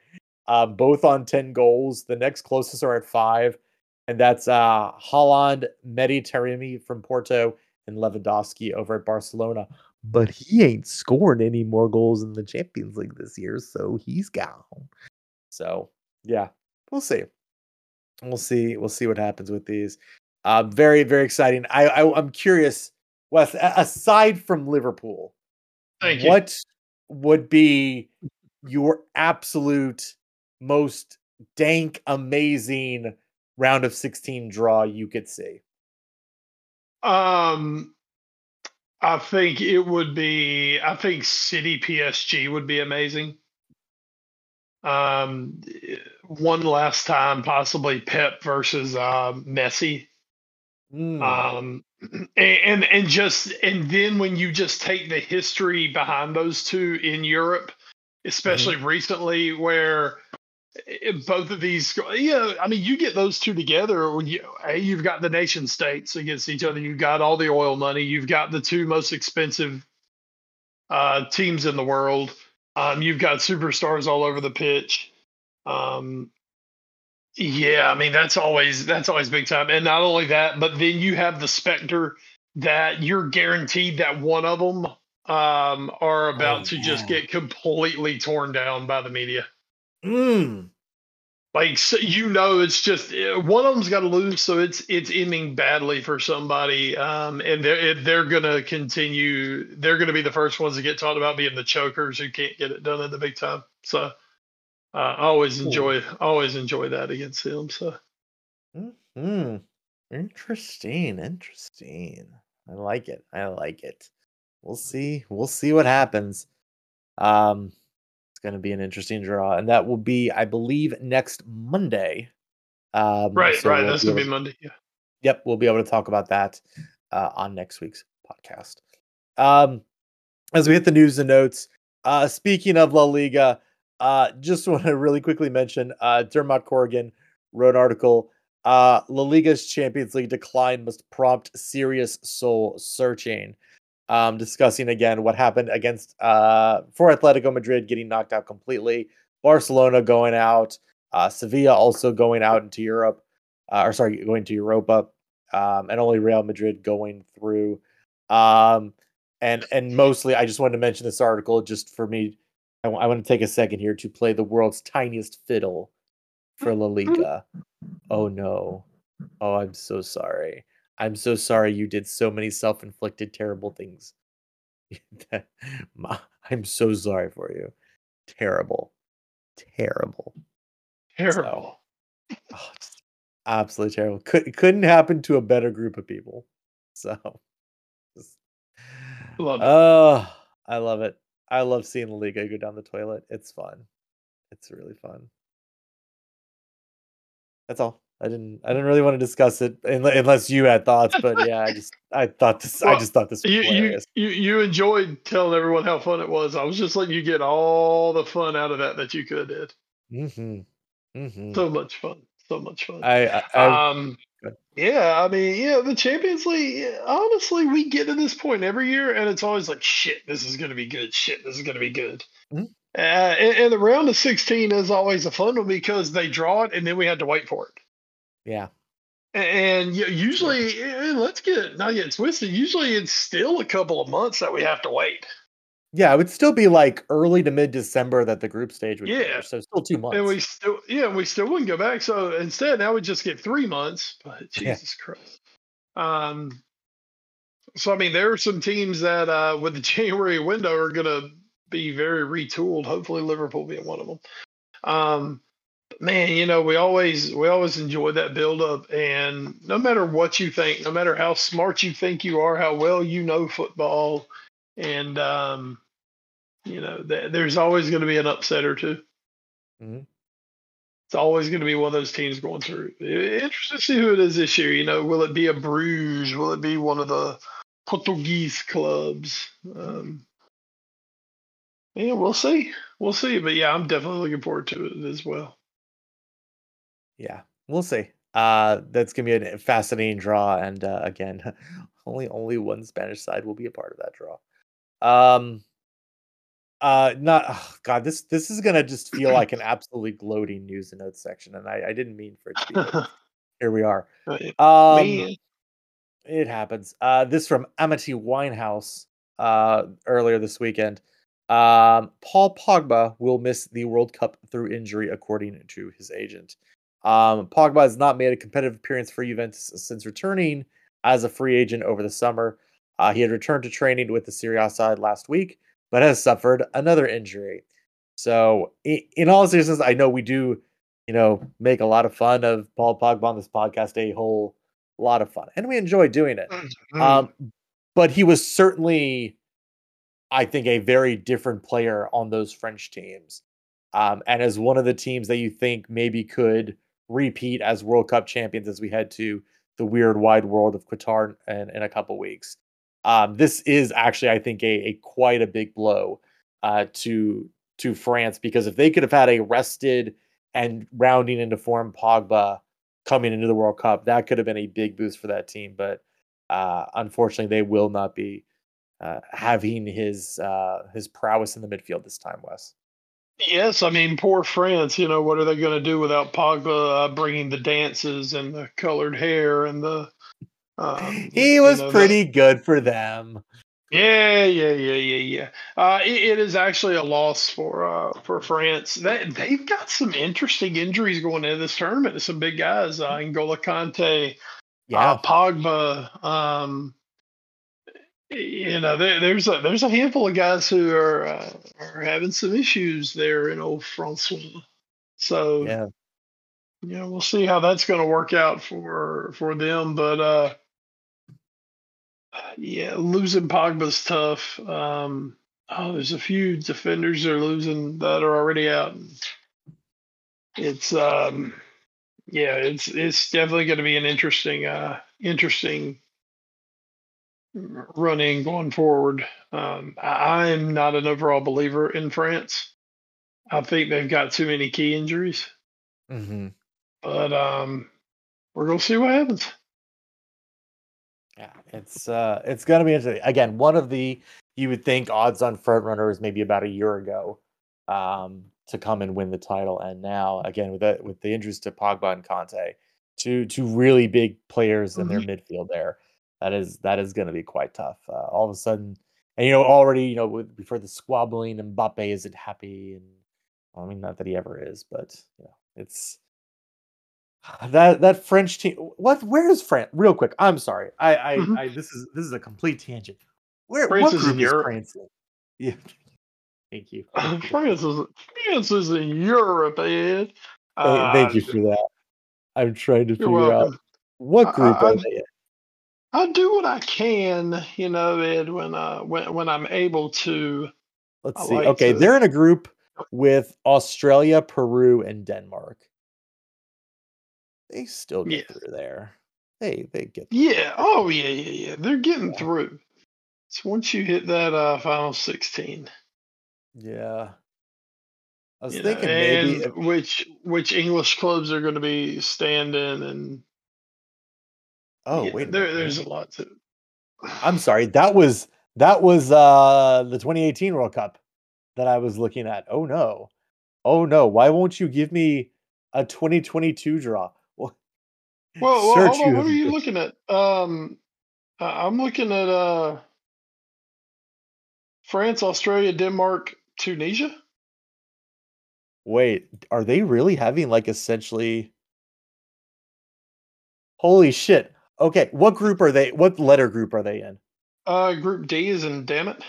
uh, both on 10 goals. The next closest are at five and that's uh Haaland, Mehdi from Porto, and Lewandowski over at Barcelona. But he ain't scoring any more goals in the Champions League this year, so he's gone. So yeah, we'll see. We'll see. We'll see what happens with these. Uh, very, very exciting. I, I I'm curious, Wes. Aside from Liverpool, Thank you. what would be your absolute most dank, amazing round of 16 draw you could see? Um, I think it would be. I think City PSG would be amazing. Um, one last time, possibly Pep versus uh, Messi. Mm, Um, and, and and just and then when you just take the history behind those two in Europe, especially recently, where eh, both of these, you know, I mean, you get those two together. When you, hey, you've got the nation states against each other. You've got all the oil money. You've got the two most expensive uh, teams in the world. Um, you've got superstars all over the pitch. Um, yeah, I mean that's always that's always big time, and not only that, but then you have the specter that you're guaranteed that one of them um, are about Oh, to just get completely torn down by the media. mm, Like so you know, it's just eh, one of them's got to lose, so it's it's ending badly for somebody, um, and they're they're gonna continue. They're gonna be the first ones to get talked about being the chokers who can't get it done in the big time. So uh, I always Cool. enjoy always enjoy that against him. So hmm Interesting. Interesting. I like it. I like it. We'll see. We'll see what happens. Um, going to be an interesting draw, and that will be, I believe, next Monday. Um, right, so right, we'll that's be gonna be Monday. Yeah. Yep, we'll be able to talk about that uh, on next week's podcast. Um, as we hit the news and notes, uh, speaking of La Liga, uh, just want to really quickly mention uh, Dermot Corrigan wrote an article. Uh, La Liga's Champions League decline must prompt serious soul searching. Um, discussing again what happened against uh, for Atletico Madrid getting knocked out completely, Barcelona going out, uh, Sevilla also going out into Europe, uh, or sorry, going to Europa, um, and only Real Madrid going through. Um, and and mostly I just wanted to mention this article just for me. I, I want to take a second here to play the world's tiniest fiddle for La Liga. Oh no. Oh, I'm so sorry. I'm so sorry you did so many self-inflicted terrible things. I'm so sorry for you. Terrible. Terrible. Terrible. So, oh, absolutely terrible. Could, couldn't happen to a better group of people. So, love it. Oh, I love it. I love seeing the Liga go down the toilet. It's fun. It's really fun. That's all. I didn't. I didn't really want to discuss it unless you had thoughts. But yeah, I just. I thought this. Well, I just thought this. you, hilarious. you you enjoyed telling everyone how fun it was. I was just letting you get all the fun out of that that you could did. Mm-hmm. Mm-hmm. So much fun. So much fun. I. I, I um. Yeah, I mean, yeah, the Champions League. Honestly, we get to this point every year, and it's always like, shit, this is going to be good. Shit, this is going to be good. Mm-hmm. Uh, and, and, the round of 16 is always a fun one because they draw it and then we had to wait for it. Yeah. And usually, and let's get not get twisted. Usually, it's still a couple of months that we have to wait. Yeah, it would still be like early to mid December that the group stage would. Yeah, so still two months. And we still, yeah, we still wouldn't go back. So instead, now we just get three months. But Jesus yeah. Christ. Um. So I mean, there are some teams that uh, with the January window are going to be very retooled. Hopefully, Liverpool being one of them. Um, man, you know, we always we always enjoy that build up, and no matter what you think, no matter how smart you think you are, how well you know football, and um, you know, th- there's always going to be an upset or 2 mm-hmm. It's always going to be one of those teams going through. Interesting to see who it is this year. You know, will it be a Bruges? Will it be one of the Portuguese clubs? Um, yeah, we'll see. We'll see. But yeah, I'm definitely looking forward to it as well. Yeah, we'll see. Uh, that's gonna be a fascinating draw, and uh, again, only only one Spanish side will be a part of that draw. Um, uh, not oh, God. This this is gonna just feel like an absolutely gloating news and notes section, and I, I didn't mean for it to be. Here we are. Um, it happens. Uh, this from Amitai Winehouse. Uh, earlier this weekend. Um, Paul Pogba will miss the World Cup through injury, according to his agent. Um, Pogba has not made a competitive appearance for Juventus since returning as a free agent over the summer. Uh, he had returned to training with the Serie A side last week, but has suffered another injury. So, in, in all seriousness, I know we do, you know, make a lot of fun of Paul Pogba on this podcast, a whole lot of fun, and we enjoy doing it. Mm-hmm. Um, but he was certainly I think, a very different player on those French teams. Um, and as one of the teams that you think maybe could repeat as World Cup champions as we head to the weird wide world of Qatar in, in a couple weeks. Um, this is actually, I think, a, a quite a big blow uh, to to France because if they could have had a rested and rounding into form Pogba coming into the World Cup, that could have been a big boost for that team. But uh, unfortunately, they will not be uh, having his uh, his prowess in the midfield this time, Wes. Yes, I mean, poor France. You know, what are they going to do without Pogba uh, bringing the dances and the colored hair and the? Um, he was know, pretty the... good for them. Yeah, yeah, yeah, yeah, yeah. Uh, it, it is actually a loss for uh, for France. They they've got some interesting injuries going into this tournament. Some big guys, uh, Kante, yeah, uh, Pogba. Um, you know, there, there's a there's a handful of guys who are uh, are having some issues there in old Francois. So yeah, you know, we'll see how that's going to work out for for them. But uh, yeah, losing Pogba's tough. Um, oh, there's a few defenders that are losing that are already out. It's um, yeah, it's it's definitely going to be an interesting uh interesting running going forward. Um, I, am not an overall believer in France. I think they've got too many key injuries. Mm-hmm. But um, we're gonna see what happens. Yeah, it's uh, it's gonna be interesting. Again, one of the you would think odds on front runners maybe about a year ago um, to come and win the title, and now again with the with the injuries to Pogba and Kante, two two really big players in mm-hmm. their midfield there that is that is going to be quite tough. Uh, all of a sudden, and you know already you know with, before the squabbling, Mbappe isn't happy, and well, I mean not that he ever is, but you know it's that that French team. What? Where is France? Real quick, I'm sorry. I I, Mhm. I this is this is a complete tangent. Where France what is in is Europe. France in? Yeah. Thank you. France is France is in Europe, Ed. Thank, thank you Uh, for that. I'm trying to figure out what group I- are they in. I do what I can, you know, Ed, when uh when when I'm able to. Let's I see. like okay, to- they're in a group with Australia, Peru, and Denmark. They still get Yeah. through there. They they get Yeah. Oh yeah, yeah, yeah. They're getting Yeah. through. So once you hit that uh final sixteen, yeah. I was you know, thinking maybe and which which English clubs are going to be standing and oh yeah, wait there there's a lot to. I'm sorry. That was that was uh the 2018 World Cup that I was looking at. Oh no. Oh no. Why won't you give me a 2022 draw? Well, Well, well hold on. What are you looking at? Um, I'm looking at uh France, Australia, Denmark, Tunisia. Wait, are they really having like essentially Holy shit. Okay, what group are they? What letter group are they in? Uh, Group D is in damn it.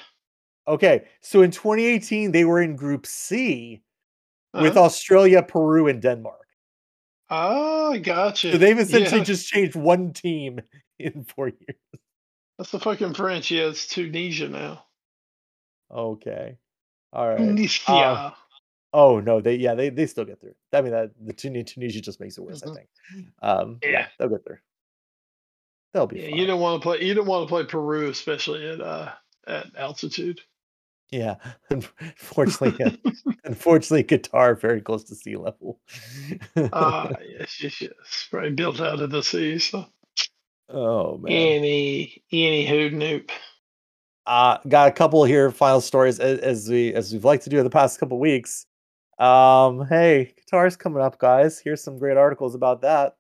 Okay, so in 2018 they were in group C with Uh-huh. Australia, Peru, and Denmark. Ah, gotcha. So they've essentially Yeah, just changed one team in 4 years. that's the fucking French. Yeah, it's Tunisia now. Okay. All right. Tunisia. Oh no, they yeah, they they still get through. I mean that the Tuni- Tunisia just makes it worse, Mhm. I think. Um yeah. Yeah. they'll get through. They'll be yeah, fine. you don't want to play. You don't want to play Peru, especially at uh at altitude. Yeah. Unfortunately, unfortunately Qatar very close to sea level. Ah, yes, yes, yes. Probably built out of the sea. So oh man. any any hood noop. Uh, got a couple here final stories as, as we as we've liked to do in the past couple weeks. Um, hey, Qatar's coming up, guys. Here's some great articles about that.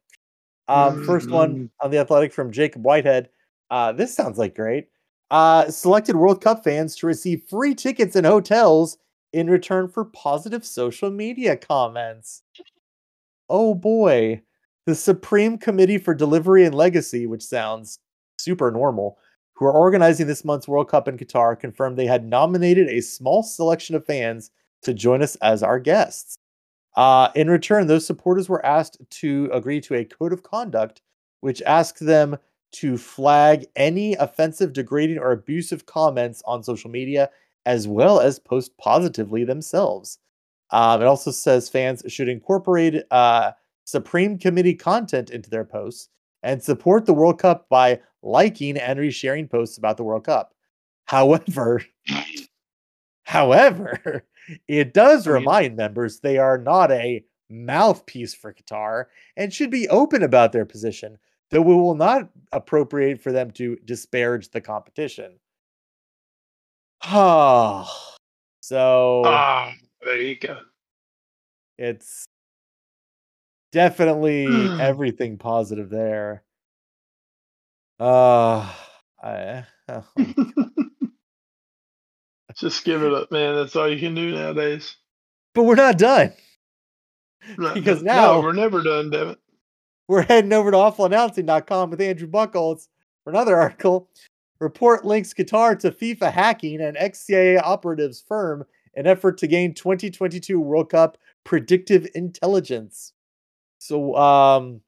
Um, first one Mhm. on the Athletic from Jacob Whitehead. Uh, this sounds like great. Uh, selected World Cup fans to receive free tickets and hotels in return for positive social media comments. Oh boy. The Supreme Committee for Delivery and Legacy, which sounds super normal, who are organizing this month's World Cup in Qatar, confirmed they had nominated a small selection of fans to join us as our guests. Uh, in return, those supporters were asked to agree to a code of conduct, which asked them to flag any offensive, degrading, or abusive comments on social media, as well as post positively themselves. Um, it also says fans should incorporate uh, Supreme Committee content into their posts and support the World Cup by liking and resharing posts about the World Cup. However, however, it does I mean- remind members they are not a mouthpiece for Qatar and should be open about their position, though we will not appropriate for them to disparage the competition. Ah, so Ah, there you go. it's definitely everything positive there. Uh, I, oh, Just give it up, man. That's all you can do nowadays. but we're not done. No, Because no, now- no, we're never done, damn it. We're heading over to awfulannouncing.com with Andrew Bucholtz for another article. Report links Qatar to FIFA hacking and ex-CIA operatives firm in effort to gain 2022 World Cup predictive intelligence. So, um,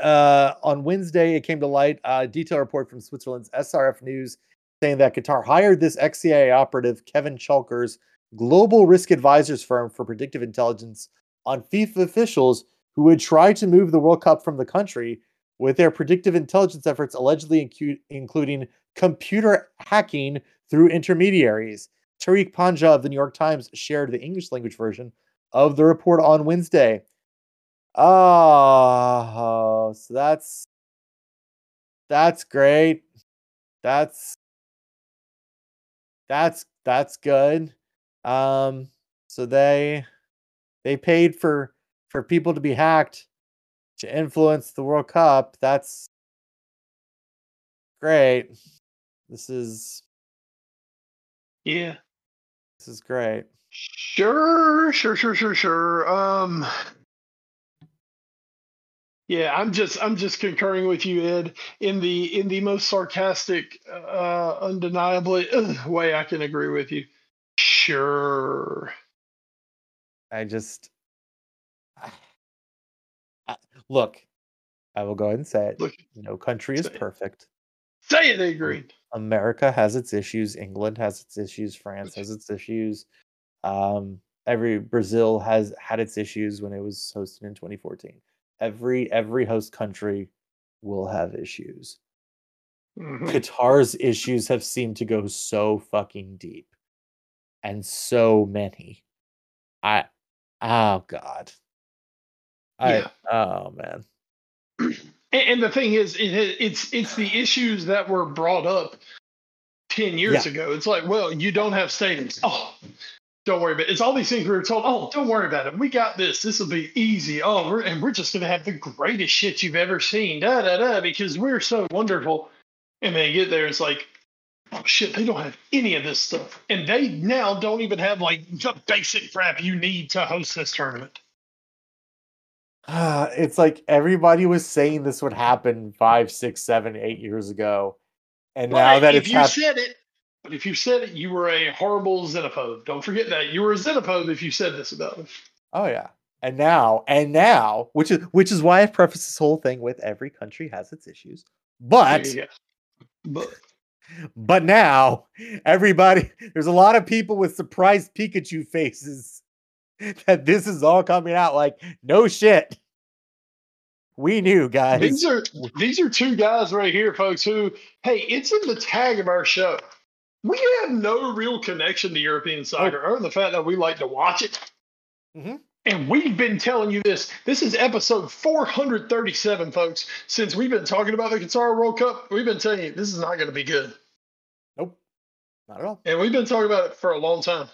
uh, on Wednesday, it came to light a detailed report from Switzerland's SRF News saying that Qatar hired this ex-CIA operative, Kevin Chalker's, global risk advisors firm for predictive intelligence on FIFA officials who would try to move the World Cup from the country with their predictive intelligence efforts allegedly incu- including computer hacking through intermediaries. Tariq Panja of the New York Times shared the English language version of the report on Wednesday. Oh, so that's that's great. That's that's that's good. Um, so they they paid for for people to be hacked to influence the World Cup. That's great. This is Yeah. This is great. Sure, sure, sure, sure, sure. Um Yeah, I'm just I'm just concurring with you, Ed, in the in the most sarcastic, uh undeniably way I can agree with you. Sure. I just I, look. I will go ahead and say it. Look, No country is it. perfect. say it, they agreed. America has its issues. England has its issues. France has its issues. Um, every Brazil has had its issues when it was hosted in 2014. Every every host country will have issues. Mhm. Qatar's issues have seemed to go so fucking deep, and so many. I, oh god. I Yeah. oh man. And, and the thing is, it, it's it's the issues that were brought up ten years Yeah. ago. It's like, well, you don't have stadiums. Oh, don't worry about it. It's all these things we were told. Oh, don't worry about it. We got this. This will be easy. Oh, we're, and we're just gonna have the greatest shit you've ever seen. Da da da. Because we're so wonderful. And they get there, it's like, oh shit, they don't have any of this stuff, and they now don't even have like the basic crap you need to host this tournament. Ah, it's like everybody was saying this would happen five, six, seven, eight years ago, and now that if it's you happening, said it, but if you said it, you were a horrible xenophobe. Don't forget that you were a xenophobe if you said this about me. oh yeah, and now, and now, which is which is why I preface this whole thing with every country has its issues, but. But but now everybody, there's a lot of people with surprised Pikachu faces that this is all coming out like no shit. We knew, guys. these are these are two guys right here, folks. Who, hey, it's in the tag of our show. We have no real connection to European soccer, other than the fact that we like to watch it. Mhm. And we've been telling you this. This is episode 437, folks. Since we've been talking about the Qatar World Cup, we've been telling you this is not going to be good. Nope, not at all. And we've been talking about it for a long time.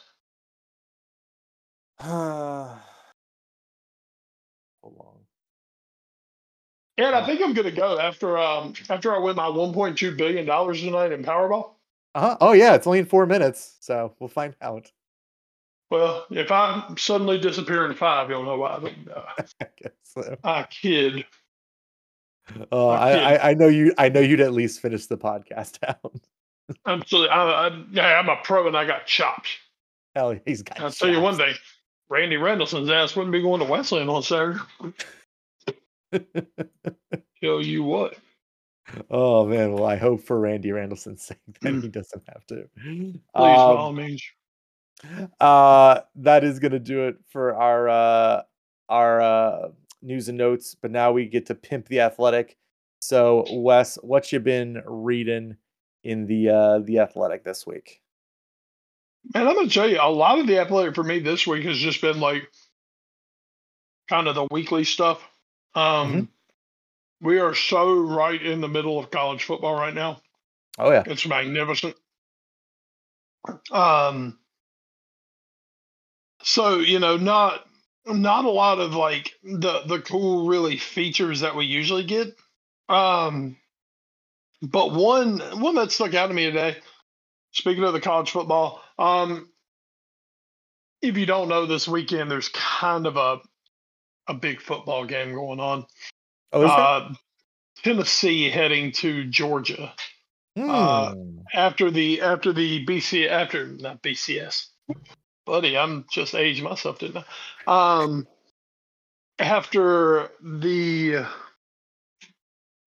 How long? And I think I'm gonna go after um after I win my 1.2 billion dollars tonight in Powerball. Uh-huh. Oh yeah, it's only in four minutes, so we'll find out. Well, if I suddenly disappear in five, you'll know why. But, uh, I guess so. I kid. Uh, I. I I know you. I know you'd at least finish the podcast out. I'm so I, I, yeah, I'm a pro and I got chops. Hell, he's got. I'll tell you one thing. Randy Rendelson's ass wouldn't be going to Wesleyan on Saturday. Tell you what. Oh man, well I hope for Randy Randallson's sake that he doesn't have to. Please, by all Um, means. uh, that is gonna do it for our uh, our uh, news and notes. But now we get to pimp the athletic. So Wes, what you been reading in the uh, the athletic this week? Man, I'm gonna tell you, a lot of the athletic for me this week has just been like kind of the weekly stuff. Um Mhm. We are so right in the middle of college football right now. Oh yeah. It's magnificent. Um so, you know, not not a lot of like the the cool really features that we usually get. Um but one one that stuck out to me today, speaking of the college football, um if you don't know this weekend there's kind of a a big football game going on. Oh. Uh Tennessee heading to Georgia uh, Hmm. after the after the BC after not BCS, buddy. I'm just aged myself, didn't I? Um, after the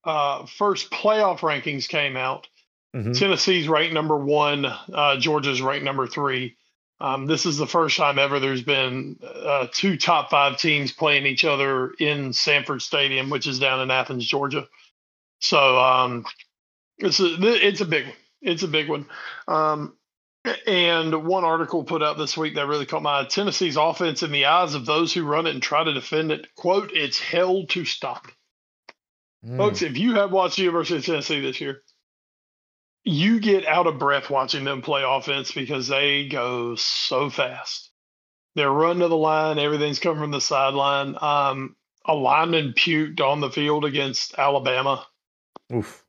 uh, first playoff rankings came out, Mhm. Tennessee's ranked number one, uh, Georgia's ranked number three. Um, this is the first time ever there's been uh, two top five teams playing each other in Sanford Stadium, which is down in Athens, Georgia. So um, it's a it's a big one. It's a big one. Um, and one article put out this week that really caught my eye. Tennessee's offense in the eyes of those who run it and try to defend it. "Quote: It's hell to stop." Hmm. Folks, if you have watched the University of Tennessee this year, you get out of breath watching them play offense because they go so fast. They're running to the line, everything's coming from the sideline. Um, a lineman puked on the field against Alabama. Oof.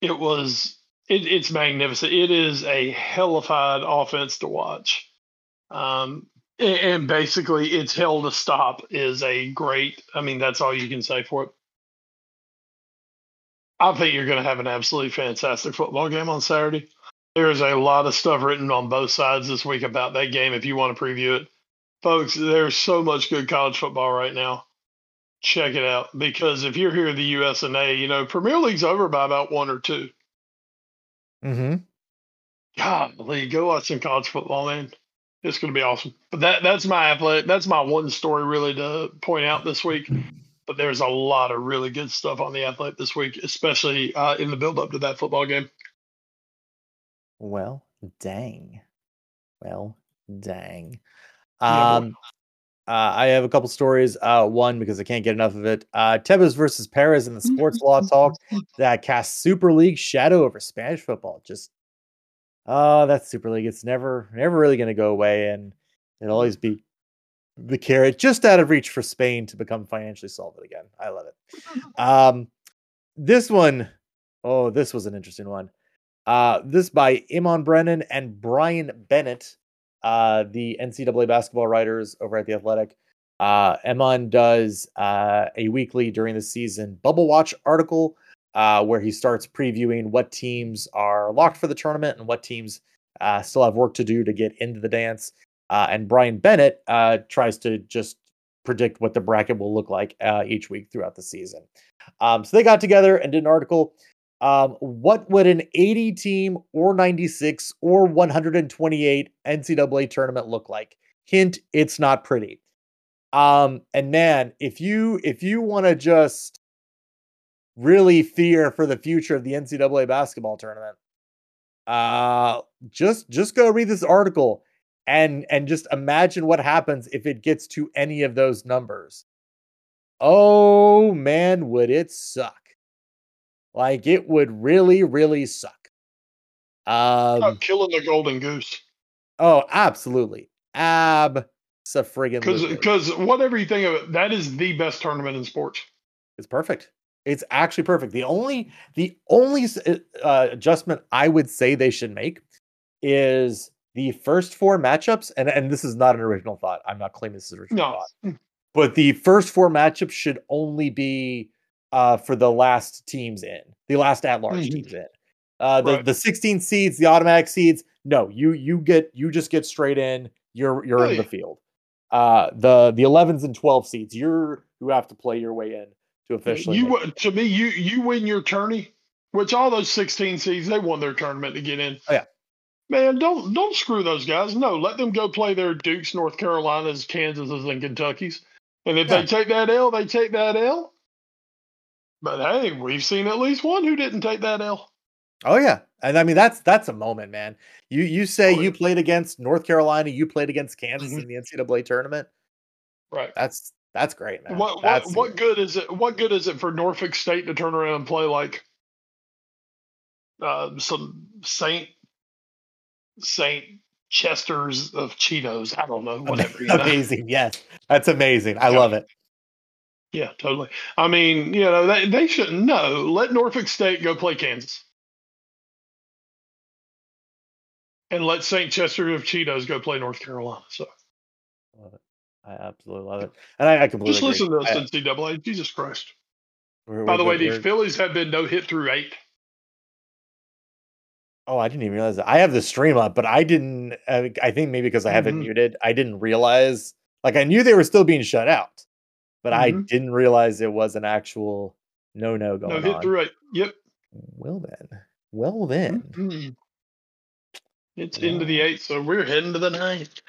It was it, it's magnificent. It is a hellified offense to watch. Um, and, and basically, it's hell to stop is a great. I mean, that's all you can say for it. I think you're going to have an absolutely fantastic football game on Saturday. There's a lot of stuff written on both sides this week about that game. If you want to preview it, folks, there's so much good college football right now. Check it out because if you're here in the USNA, you know Premier League's over by about one or two. Mm-hmm. Golly, go watch some college football, man. It's going to be awesome. But that that's my athletic. That's my one story really to point out this week. But there's a lot of really good stuff on the athlete this week, especially uh, in the build up to that football game. Well, dang. Well, dang. Um, uh, I have a couple stories. Uh, one because I can't get enough of it. Uh, Tebas versus Perez in the sports law talk that casts Super League shadow over Spanish football. Just, oh, that's Super League. It's never, never really going to go away, and it'll always be the carrot just out of reach for Spain to become financially solvent again. I love it. Um, this one, oh, this was an interesting one. Uh, this by Eamonn Brennan and Brian Bennett, uh, the NCAA basketball writers over at the Athletic. Uh, Imon does uh, a weekly during the season bubble watch article uh, where he starts previewing what teams are locked for the tournament and what teams uh, still have work to do to get into the dance. Uh, and Brian Bennett uh, tries to just predict what the bracket will look like uh, each week throughout the season. Um, so they got together and did an article. Um, what would an 80 team or 96 or 128 NCAA tournament look like? Hint: It's not pretty. Um, and man, if you if you want to just really fear for the future of the NCAA basketball tournament, uh, just just go read this article and and just imagine what happens if it gets to any of those numbers. Oh man, would it suck? Like it would really, really suck. Um, Oh, killing the golden goose. oh, absolutely, ab friggin' Because because whatever you think of it, that is the best tournament in sports. It's perfect. It's actually perfect. The only the only uh, adjustment I would say they should make is the first four matchups, and and this is not an original thought. I'm not claiming this is original No, thought, but the first four matchups should only be uh, for the last teams in, the last at large Mhm. teams in. Uh, the Right. the 16 seeds, the automatic seeds. No, you you get you just get straight in. You're you're in the field. Uh, the the 11s and 12 seeds. You're you have to play your way in to officially. you wa- to me you you win your tourney, which all those 16 seeds they won their tournament to get in. Oh, yeah. Man, don't don't screw those guys. No, let them go play their Dukes, North Carolinas, Kansases, and Kentuckies. And if Yeah. they take that L, they take that L. But hey, we've seen at least one who didn't take that L. Oh yeah, and I mean that's that's a moment, man. You you say Oh, you yeah. played against North Carolina, you played against Kansas Mhm. in the NCAA tournament. Right. That's that's great, man. What what what good is it? What good is it for Norfolk State to turn around and play like uh, some Saint Saint Chester's of Cheetos? I don't know, whatever. you know? amazing. Yes, that's amazing. I Yeah. love it. Yeah, totally. I mean, you know, they they shouldn't. No, let Norfolk State go play Kansas, and let Saint Chester of Cheetos go play North Carolina. So Love it. I absolutely love it, and I, I completely just agree. listen to us, I- NCAA. Jesus Christ. we're- By we're the way, the Phillies have been no hit through eight. Oh, I didn't even realize that. I have the stream up, but I didn't. Uh, I think maybe because I have it Mhm. muted, I didn't realize. Like I knew they were still being shut out, but I Mhm. didn't realize it was an actual no no going No hit on. through eight. Yep. Well then, well then. Mhm. It's into the eighth, so we're heading to the ninth.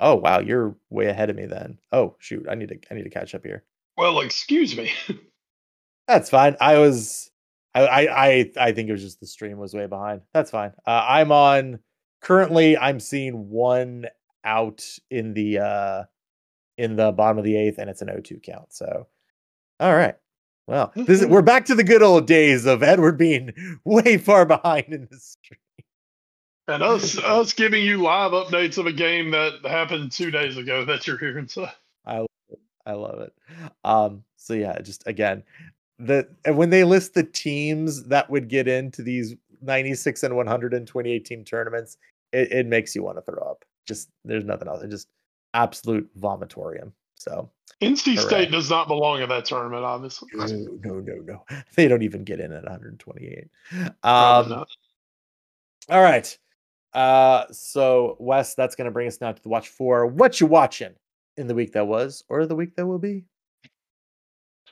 Oh wow, you're way ahead of me then. Oh shoot, I need to I need to catch up here. Well, excuse me. That's fine. I was I I I, I think it was just the stream was way behind. That's fine. Uh, I'm on currently I'm seeing one out in the uh in the bottom of the eighth and it's an O2 count. So all right. Well, this is, we're back to the good old days of Edward being way far behind in the stream. And us us giving you live updates of a game that happened two days ago that you're hearing. So I I love it. Um, so yeah, just again, the and when they list the teams that would get into these 96 and 128 team tournaments, it, it makes you want to throw up. Just there's nothing else. It just absolute vomitorium. So NC. State does not belong in that tournament, obviously. no, no, no, no. They don't even get in at 128. Um, all right. Uh, so Wes, that's gonna bring us now to the watch for what you watching in the week that was or the week that will be.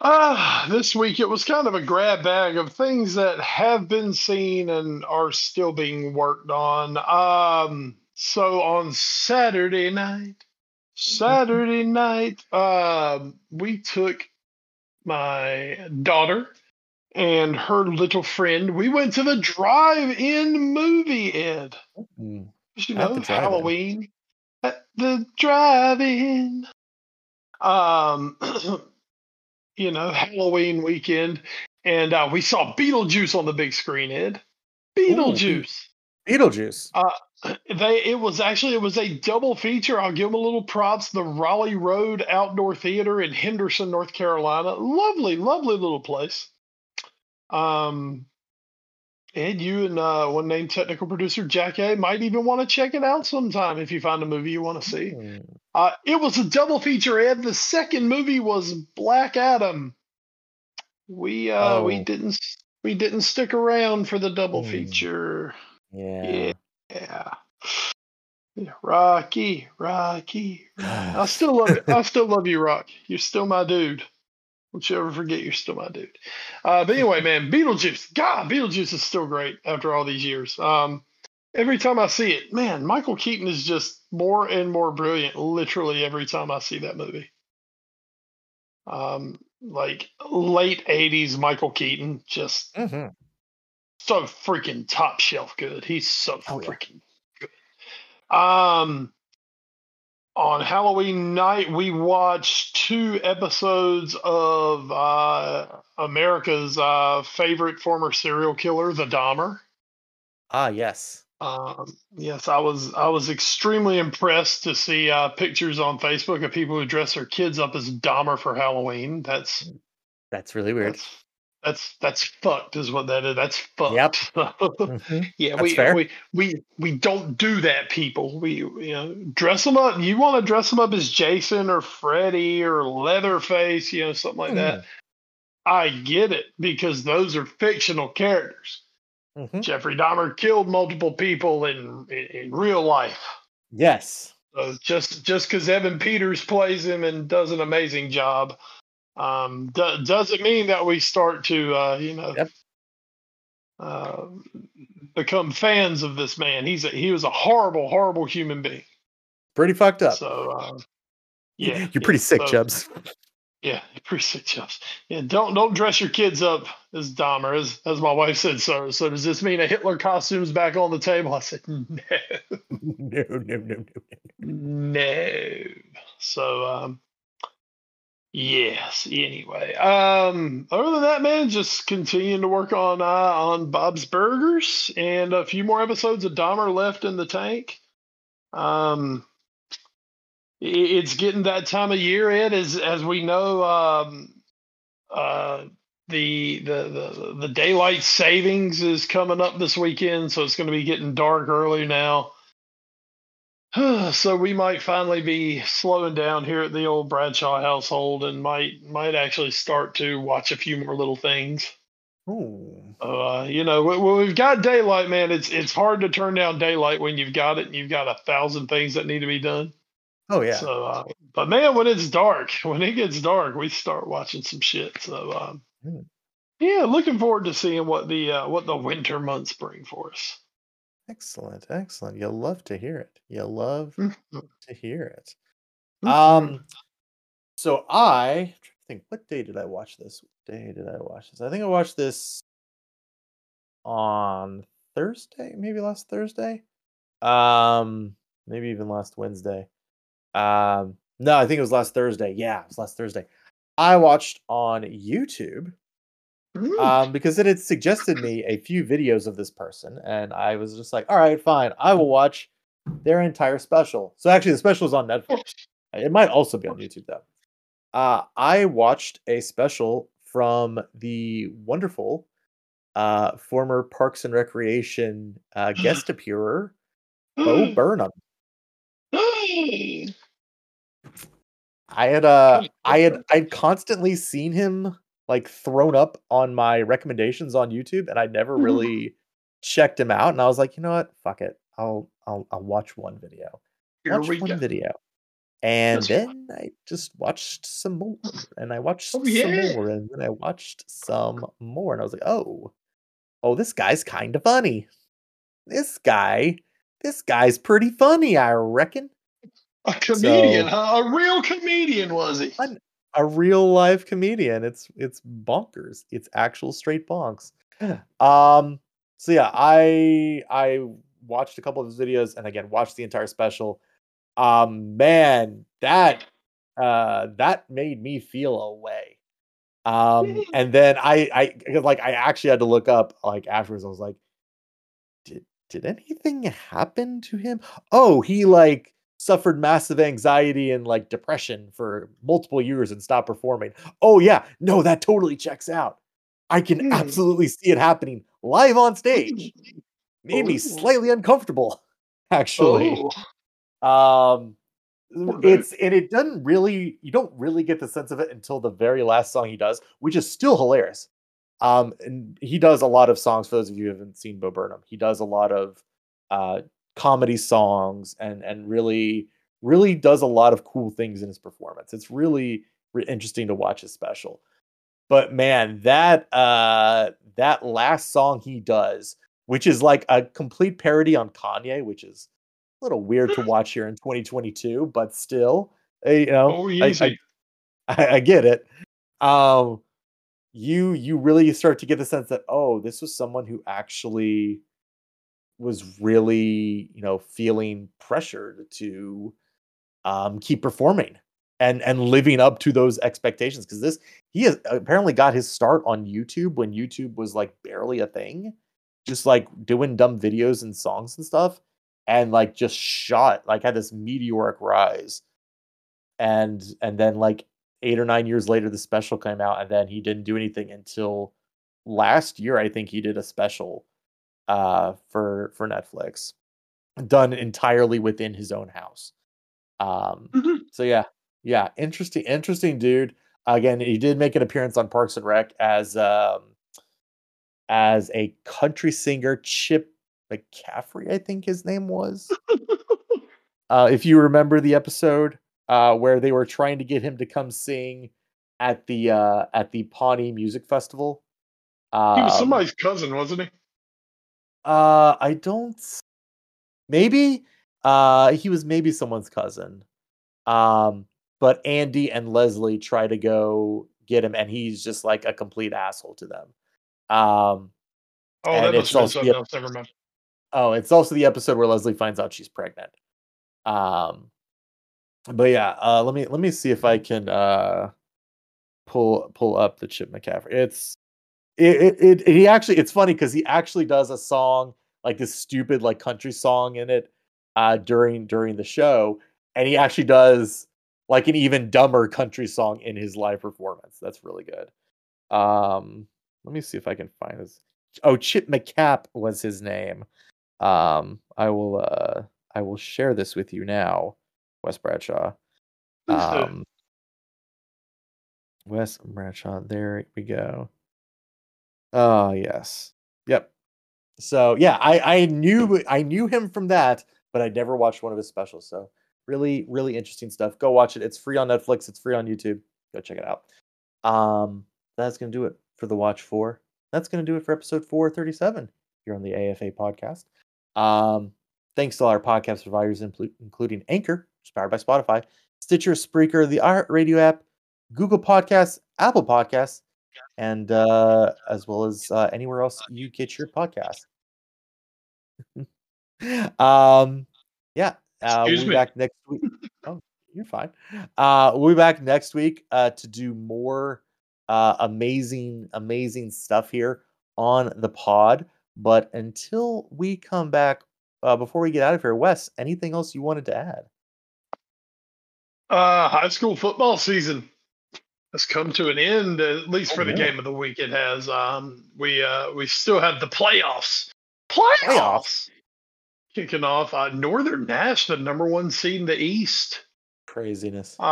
Ah, this week it was kind of a grab bag of things that have been seen and are still being worked on. Um, so on Saturday night, Saturday night, um, we took my daughter and her little friend. We went to the drive-in movie, Ed. Mm, You know. Halloween at the drive-in. Um, you know, Halloween weekend, and uh, we saw Beetlejuice on the big screen. Ed, Beetlejuice. Beetlejuice. They it was actually it was a double feature. I'll give them a little props. The Raleigh Road Outdoor Theater in Henderson, North Carolina. Lovely, lovely little place. Um, Ed, you and uh, one named technical producer Jack A might even want to check it out sometime if you find a movie you want to see. Mm, Uh, it was a double feature, Ed. The second movie was Black Adam. We uh we Oh. didn't we didn't stick around for the double Hmm. feature. Yeah. Yeah. Yeah, Rocky, Rocky. I still love. I still love you, Rock. You're still my dude. Don't you ever forget you're still my dude. Uh, but anyway, man, Beetlejuice. God, Beetlejuice is still great after all these years. Um, every time I see it, man, Michael Keaton is just more and more brilliant. Literally every time I see that movie. Um, like late '80s Michael Keaton, just Mhm. so freaking top shelf good. He's so Oh, yeah. freaking good. Um, on Halloween night, we watched two episodes of uh, America's uh, favorite former serial killer, the Dahmer. Ah, yes. Um, yes, I was I was extremely impressed to see uh, pictures on Facebook of people who dress their kids up as Dahmer for Halloween. That's That's really weird. that's that's that's fucked, is what that is. That's fucked. Yep. Mhm. Yeah, That's we, fair. we we we don't do that, people. We you know dress them up. You want to dress them up as Jason or Freddy or Leatherface, you know, something like that. I get it because those are fictional characters. Mhm. Jeffrey Dahmer killed multiple people in in, in real life. Yes. So just just because Evan Peters plays him and does an amazing job, um, do, doesn't mean that we start to uh, you know Yep. uh, become fans of this man. He's a, he was a horrible, horrible human being. Pretty fucked up. So uh, yeah, You're yeah, pretty sick, so- Chubbs. Yeah, pretty sick, Chubbs. Yeah, don't don't dress your kids up as Dahmer, as as my wife said. So so does this mean a Hitler costume's back on the table? I said no. no, no, no, no. No. So um yes, anyway. Um other than that man, just continuing to work on uh on Bob's Burgers and a few more episodes of Dahmer left in the tank. Um it's getting that time of year, Ed, as as we know um uh the, the the the daylight savings is coming up this weekend, so it's going to be getting dark early now. so we might finally be slowing down here at the old Bradshaw household and might might actually start to watch a few more little things. Ooh. Uh, you know, when when we've got daylight, man, it's it's hard to turn down daylight when you've got it and you've got a thousand things that need to be done. Oh yeah. So, uh, but man, when it's dark, when it gets dark, we start watching some shit. So, um, Hmm. yeah, looking forward to seeing what the uh, what the winter months bring for us. Excellent, excellent. You'll love to hear it. You'll love Mhm. to hear it. Mhm. Um, so I I'm trying to think. What day did I watch this? What day did I watch this? I think I watched this on Thursday, maybe last Thursday. Um, maybe even last Wednesday. Um, no, I think it was last Thursday. Yeah, it was last Thursday. I watched on YouTube Mm. um, because it had suggested me a few videos of this person, and I was just like, all right, fine, I will watch their entire special. So actually, the special is on Netflix. It might also be on YouTube though. Uh, I watched a special from the wonderful uh, former Parks and Recreation uh, guest appearer, Bo Burnham. I had uh I had I'd constantly seen him like thrown up on my recommendations on YouTube and I never Mhm. really checked him out and I was like, you know what? Fuck it. I'll I'll I'll watch one video. Here watch one go. video. And That's then I just watched some more and I watched Oh, some yeah. more and then I watched some more and I was like, "Oh. Oh, this guy's kind of funny. This guy, this guy's pretty funny, I reckon." A comedian, So- huh? A real comedian was he? A real live comedian. It's it's bonkers. It's actual straight bonks. Um so yeah, I I watched a couple of his videos and again watched the entire special. Um man, that uh that made me feel a way. Um and then I I like I actually had to look up like afterwards I was like did did anything happen to him? Oh, he like suffered massive anxiety and like depression for multiple years and stopped performing. Oh yeah, no, that totally checks out. I can Hmm. absolutely see it happening live on stage. Made me slightly uncomfortable, actually. Oh, Um it's and it doesn't really you don't really get the sense of it until the very last song he does, which is still hilarious. Um and he does a lot of songs for those of you who haven't seen Bo Burnham. He does a lot of uh comedy songs and and really really does a lot of cool things in his performance. It's really re- interesting to watch his special. But man, that uh that last song he does, which is like a complete parody on Kanye, which is a little weird to watch here in 2022, but still, uh, you know, oh, I. I, I get it. Um, you you really start to get the sense that oh, this was someone who actually was really you know feeling pressured to um keep performing and and living up to those expectations because this he has apparently got his start on YouTube when YouTube was like barely a thing just like doing dumb videos and songs and stuff and like just shot like had this meteoric rise and and then like eight or nine years later the special came out and then he didn't do anything until last year i think he did a special uh for for netflix done entirely within his own house um Mhm. so yeah yeah interesting interesting dude again he did make an appearance on parks and rec as um as a country singer chip mccaffrey i think his name was uh, if you remember the episode uh, where they were trying to get him to come sing at the uh, at the Pawnee Music Festival. Um, he was somebody's cousin, wasn't he? Uh, I don't. Maybe. Uh, he was maybe someone's cousin. Um, but Andy and Leslie try to go get him, and he's just like a complete asshole to them. Um, Oh, that it's must have been also- something else. Never mind. Oh, it's also the episode where Leslie finds out she's pregnant. Um, but yeah, uh, let me let me see if I can uh pull pull up the Chip McCaffrey. It's it it, it he actually it's funny because he actually does a song like this stupid like country song in it uh during during the show, and he actually does like an even dumber country song in his live performance. That's really good. Um, let me see if I can find this. Oh, Chip McCapp was his name. Um, I will uh I will share this with you now, Wes Bradshaw. Um Wes Bradshaw, there we go. Oh yes. Yep. So yeah, I, I knew I knew him from that, but I never watched one of his specials. So really, really interesting stuff. Go watch it. It's free on Netflix, it's free on YouTube. Go check it out. Um, that's gonna do it for the watch four. That's gonna do it for episode 437 here on the AFA podcast. Um, thanks to all our podcast providers, including Anchor, which is powered by Spotify, Stitcher, Spreaker, the iHeartRadio app, Google Podcasts, Apple Podcasts, and uh, as well as uh, anywhere else you get your podcast. um, yeah, uh, we'll be me. back next week. Oh, you're fine. Uh, we'll be back next week uh, to do more uh, amazing, amazing stuff here on the pod. But until we come back, uh, before we get out of here, Wes, anything else you wanted to add? Uh, high school football season. Has come to an end, at least Oh, for the yeah. game of the week. It has. Um, we uh, we still have the playoffs. Playoffs, Playoffs? kicking off. Uh, Northern Nash, the number one seed in the East. Craziness. Uh,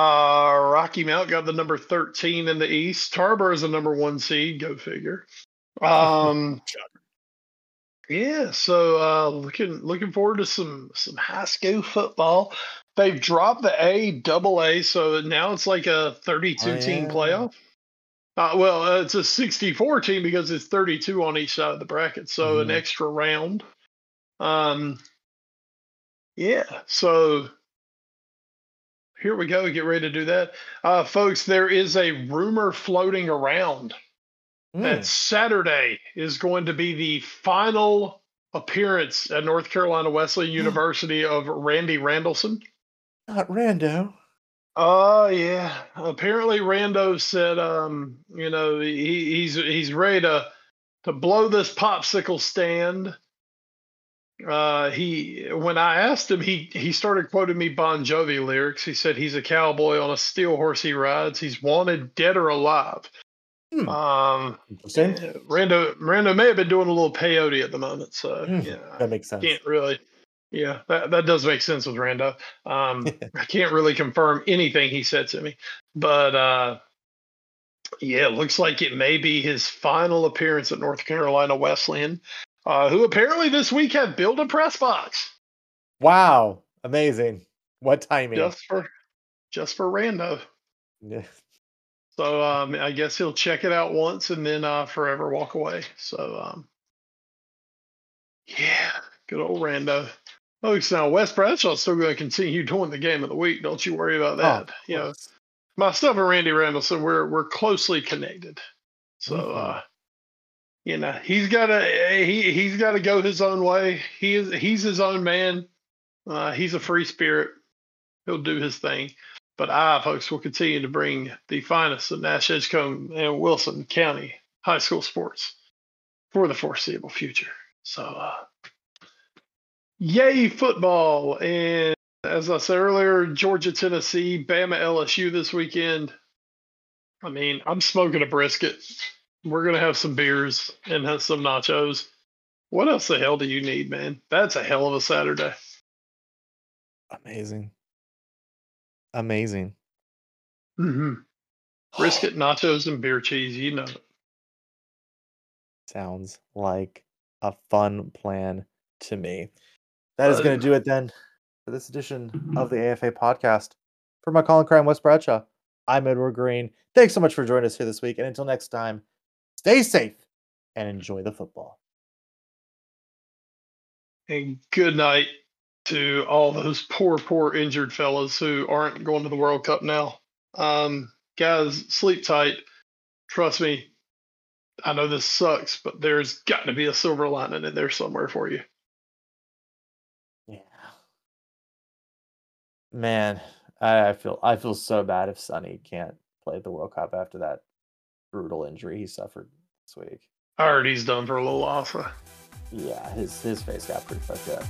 Rocky Mount got the number 13 in the East. Tarboro is the number one seed. Go figure. Um, yeah, so uh, looking looking forward to some some high school football. They've dropped the A double A, so now it's like a 32 Oh, team yeah. playoff. Uh, well, uh, it's a 64 team because it's 32 on each side of the bracket, so an Mhm. extra round. Um, yeah, so here we go. Get ready to do that, uh, folks. There is a rumor floating around Hmm. that Saturday is going to be the final appearance at North Carolina Wesleyan University of Randy Randallson. Not rando. Oh yeah. Apparently Rando said um, you know, he, he's he's ready to to blow this popsicle stand. Uh he when I asked him he he started quoting me Bon Jovi lyrics. He said he's a cowboy on a steel horse he rides. He's wanted dead or alive. Hmm. Um Interesting. Rando Rando may have been doing a little peyote at the moment, so Hmm. yeah. That makes sense. Can't really yeah, that, that does make sense with Rando. Um, I can't really confirm anything he said to me, but uh, yeah, it looks like it may be his final appearance at North Carolina Wesleyan, uh, who apparently this week have built a press box Wow. Amazing. What timing? just for just for Rando. Yeah. So um, I guess he'll check it out once and then uh, forever walk away. So um, yeah, good old Rando. Folks, now Wes Bradshaw's still going to continue doing the game of the week. Don't you worry about Oh, that. of you know, myself and Randy Randallson, we're we're closely connected. So Mhm. uh you know, he's gotta he he's gotta go his own way. He is he's his own man. Uh he's a free spirit. He'll do his thing. But I, folks, will continue to bring the finest of Nash Edgecombe and Wilson County high school sports for the foreseeable future. So uh yay football and as I said earlier, Georgia, Tennessee, Bama, LSU this weekend. I mean, I'm smoking a brisket. We're gonna have some beers and have some nachos. What else the hell do you need, man? That's a hell of a Saturday. Amazing. Amazing. Mm-hmm. Brisket, nachos, and beer cheese. You know. it. Sounds like a fun plan to me. That is going to do it then for this edition of the AFA podcast. For my Colin Crime Wes Bradshaw, I'm Edward Greene. Thanks so much for joining us here this week. And until next time, stay safe and enjoy the football. And good night to all those poor, poor injured fellas who aren't going to the World Cup now. Um, guys, sleep tight. Trust me. I know this sucks, but there's got to be a silver lining in there somewhere for you. Yeah. Man, I, I feel I feel so bad if Sonny can't play the World Cup after that brutal injury he suffered this week. I heard he's done for a little while. Uh. So. Yeah, his his face got pretty fucked up.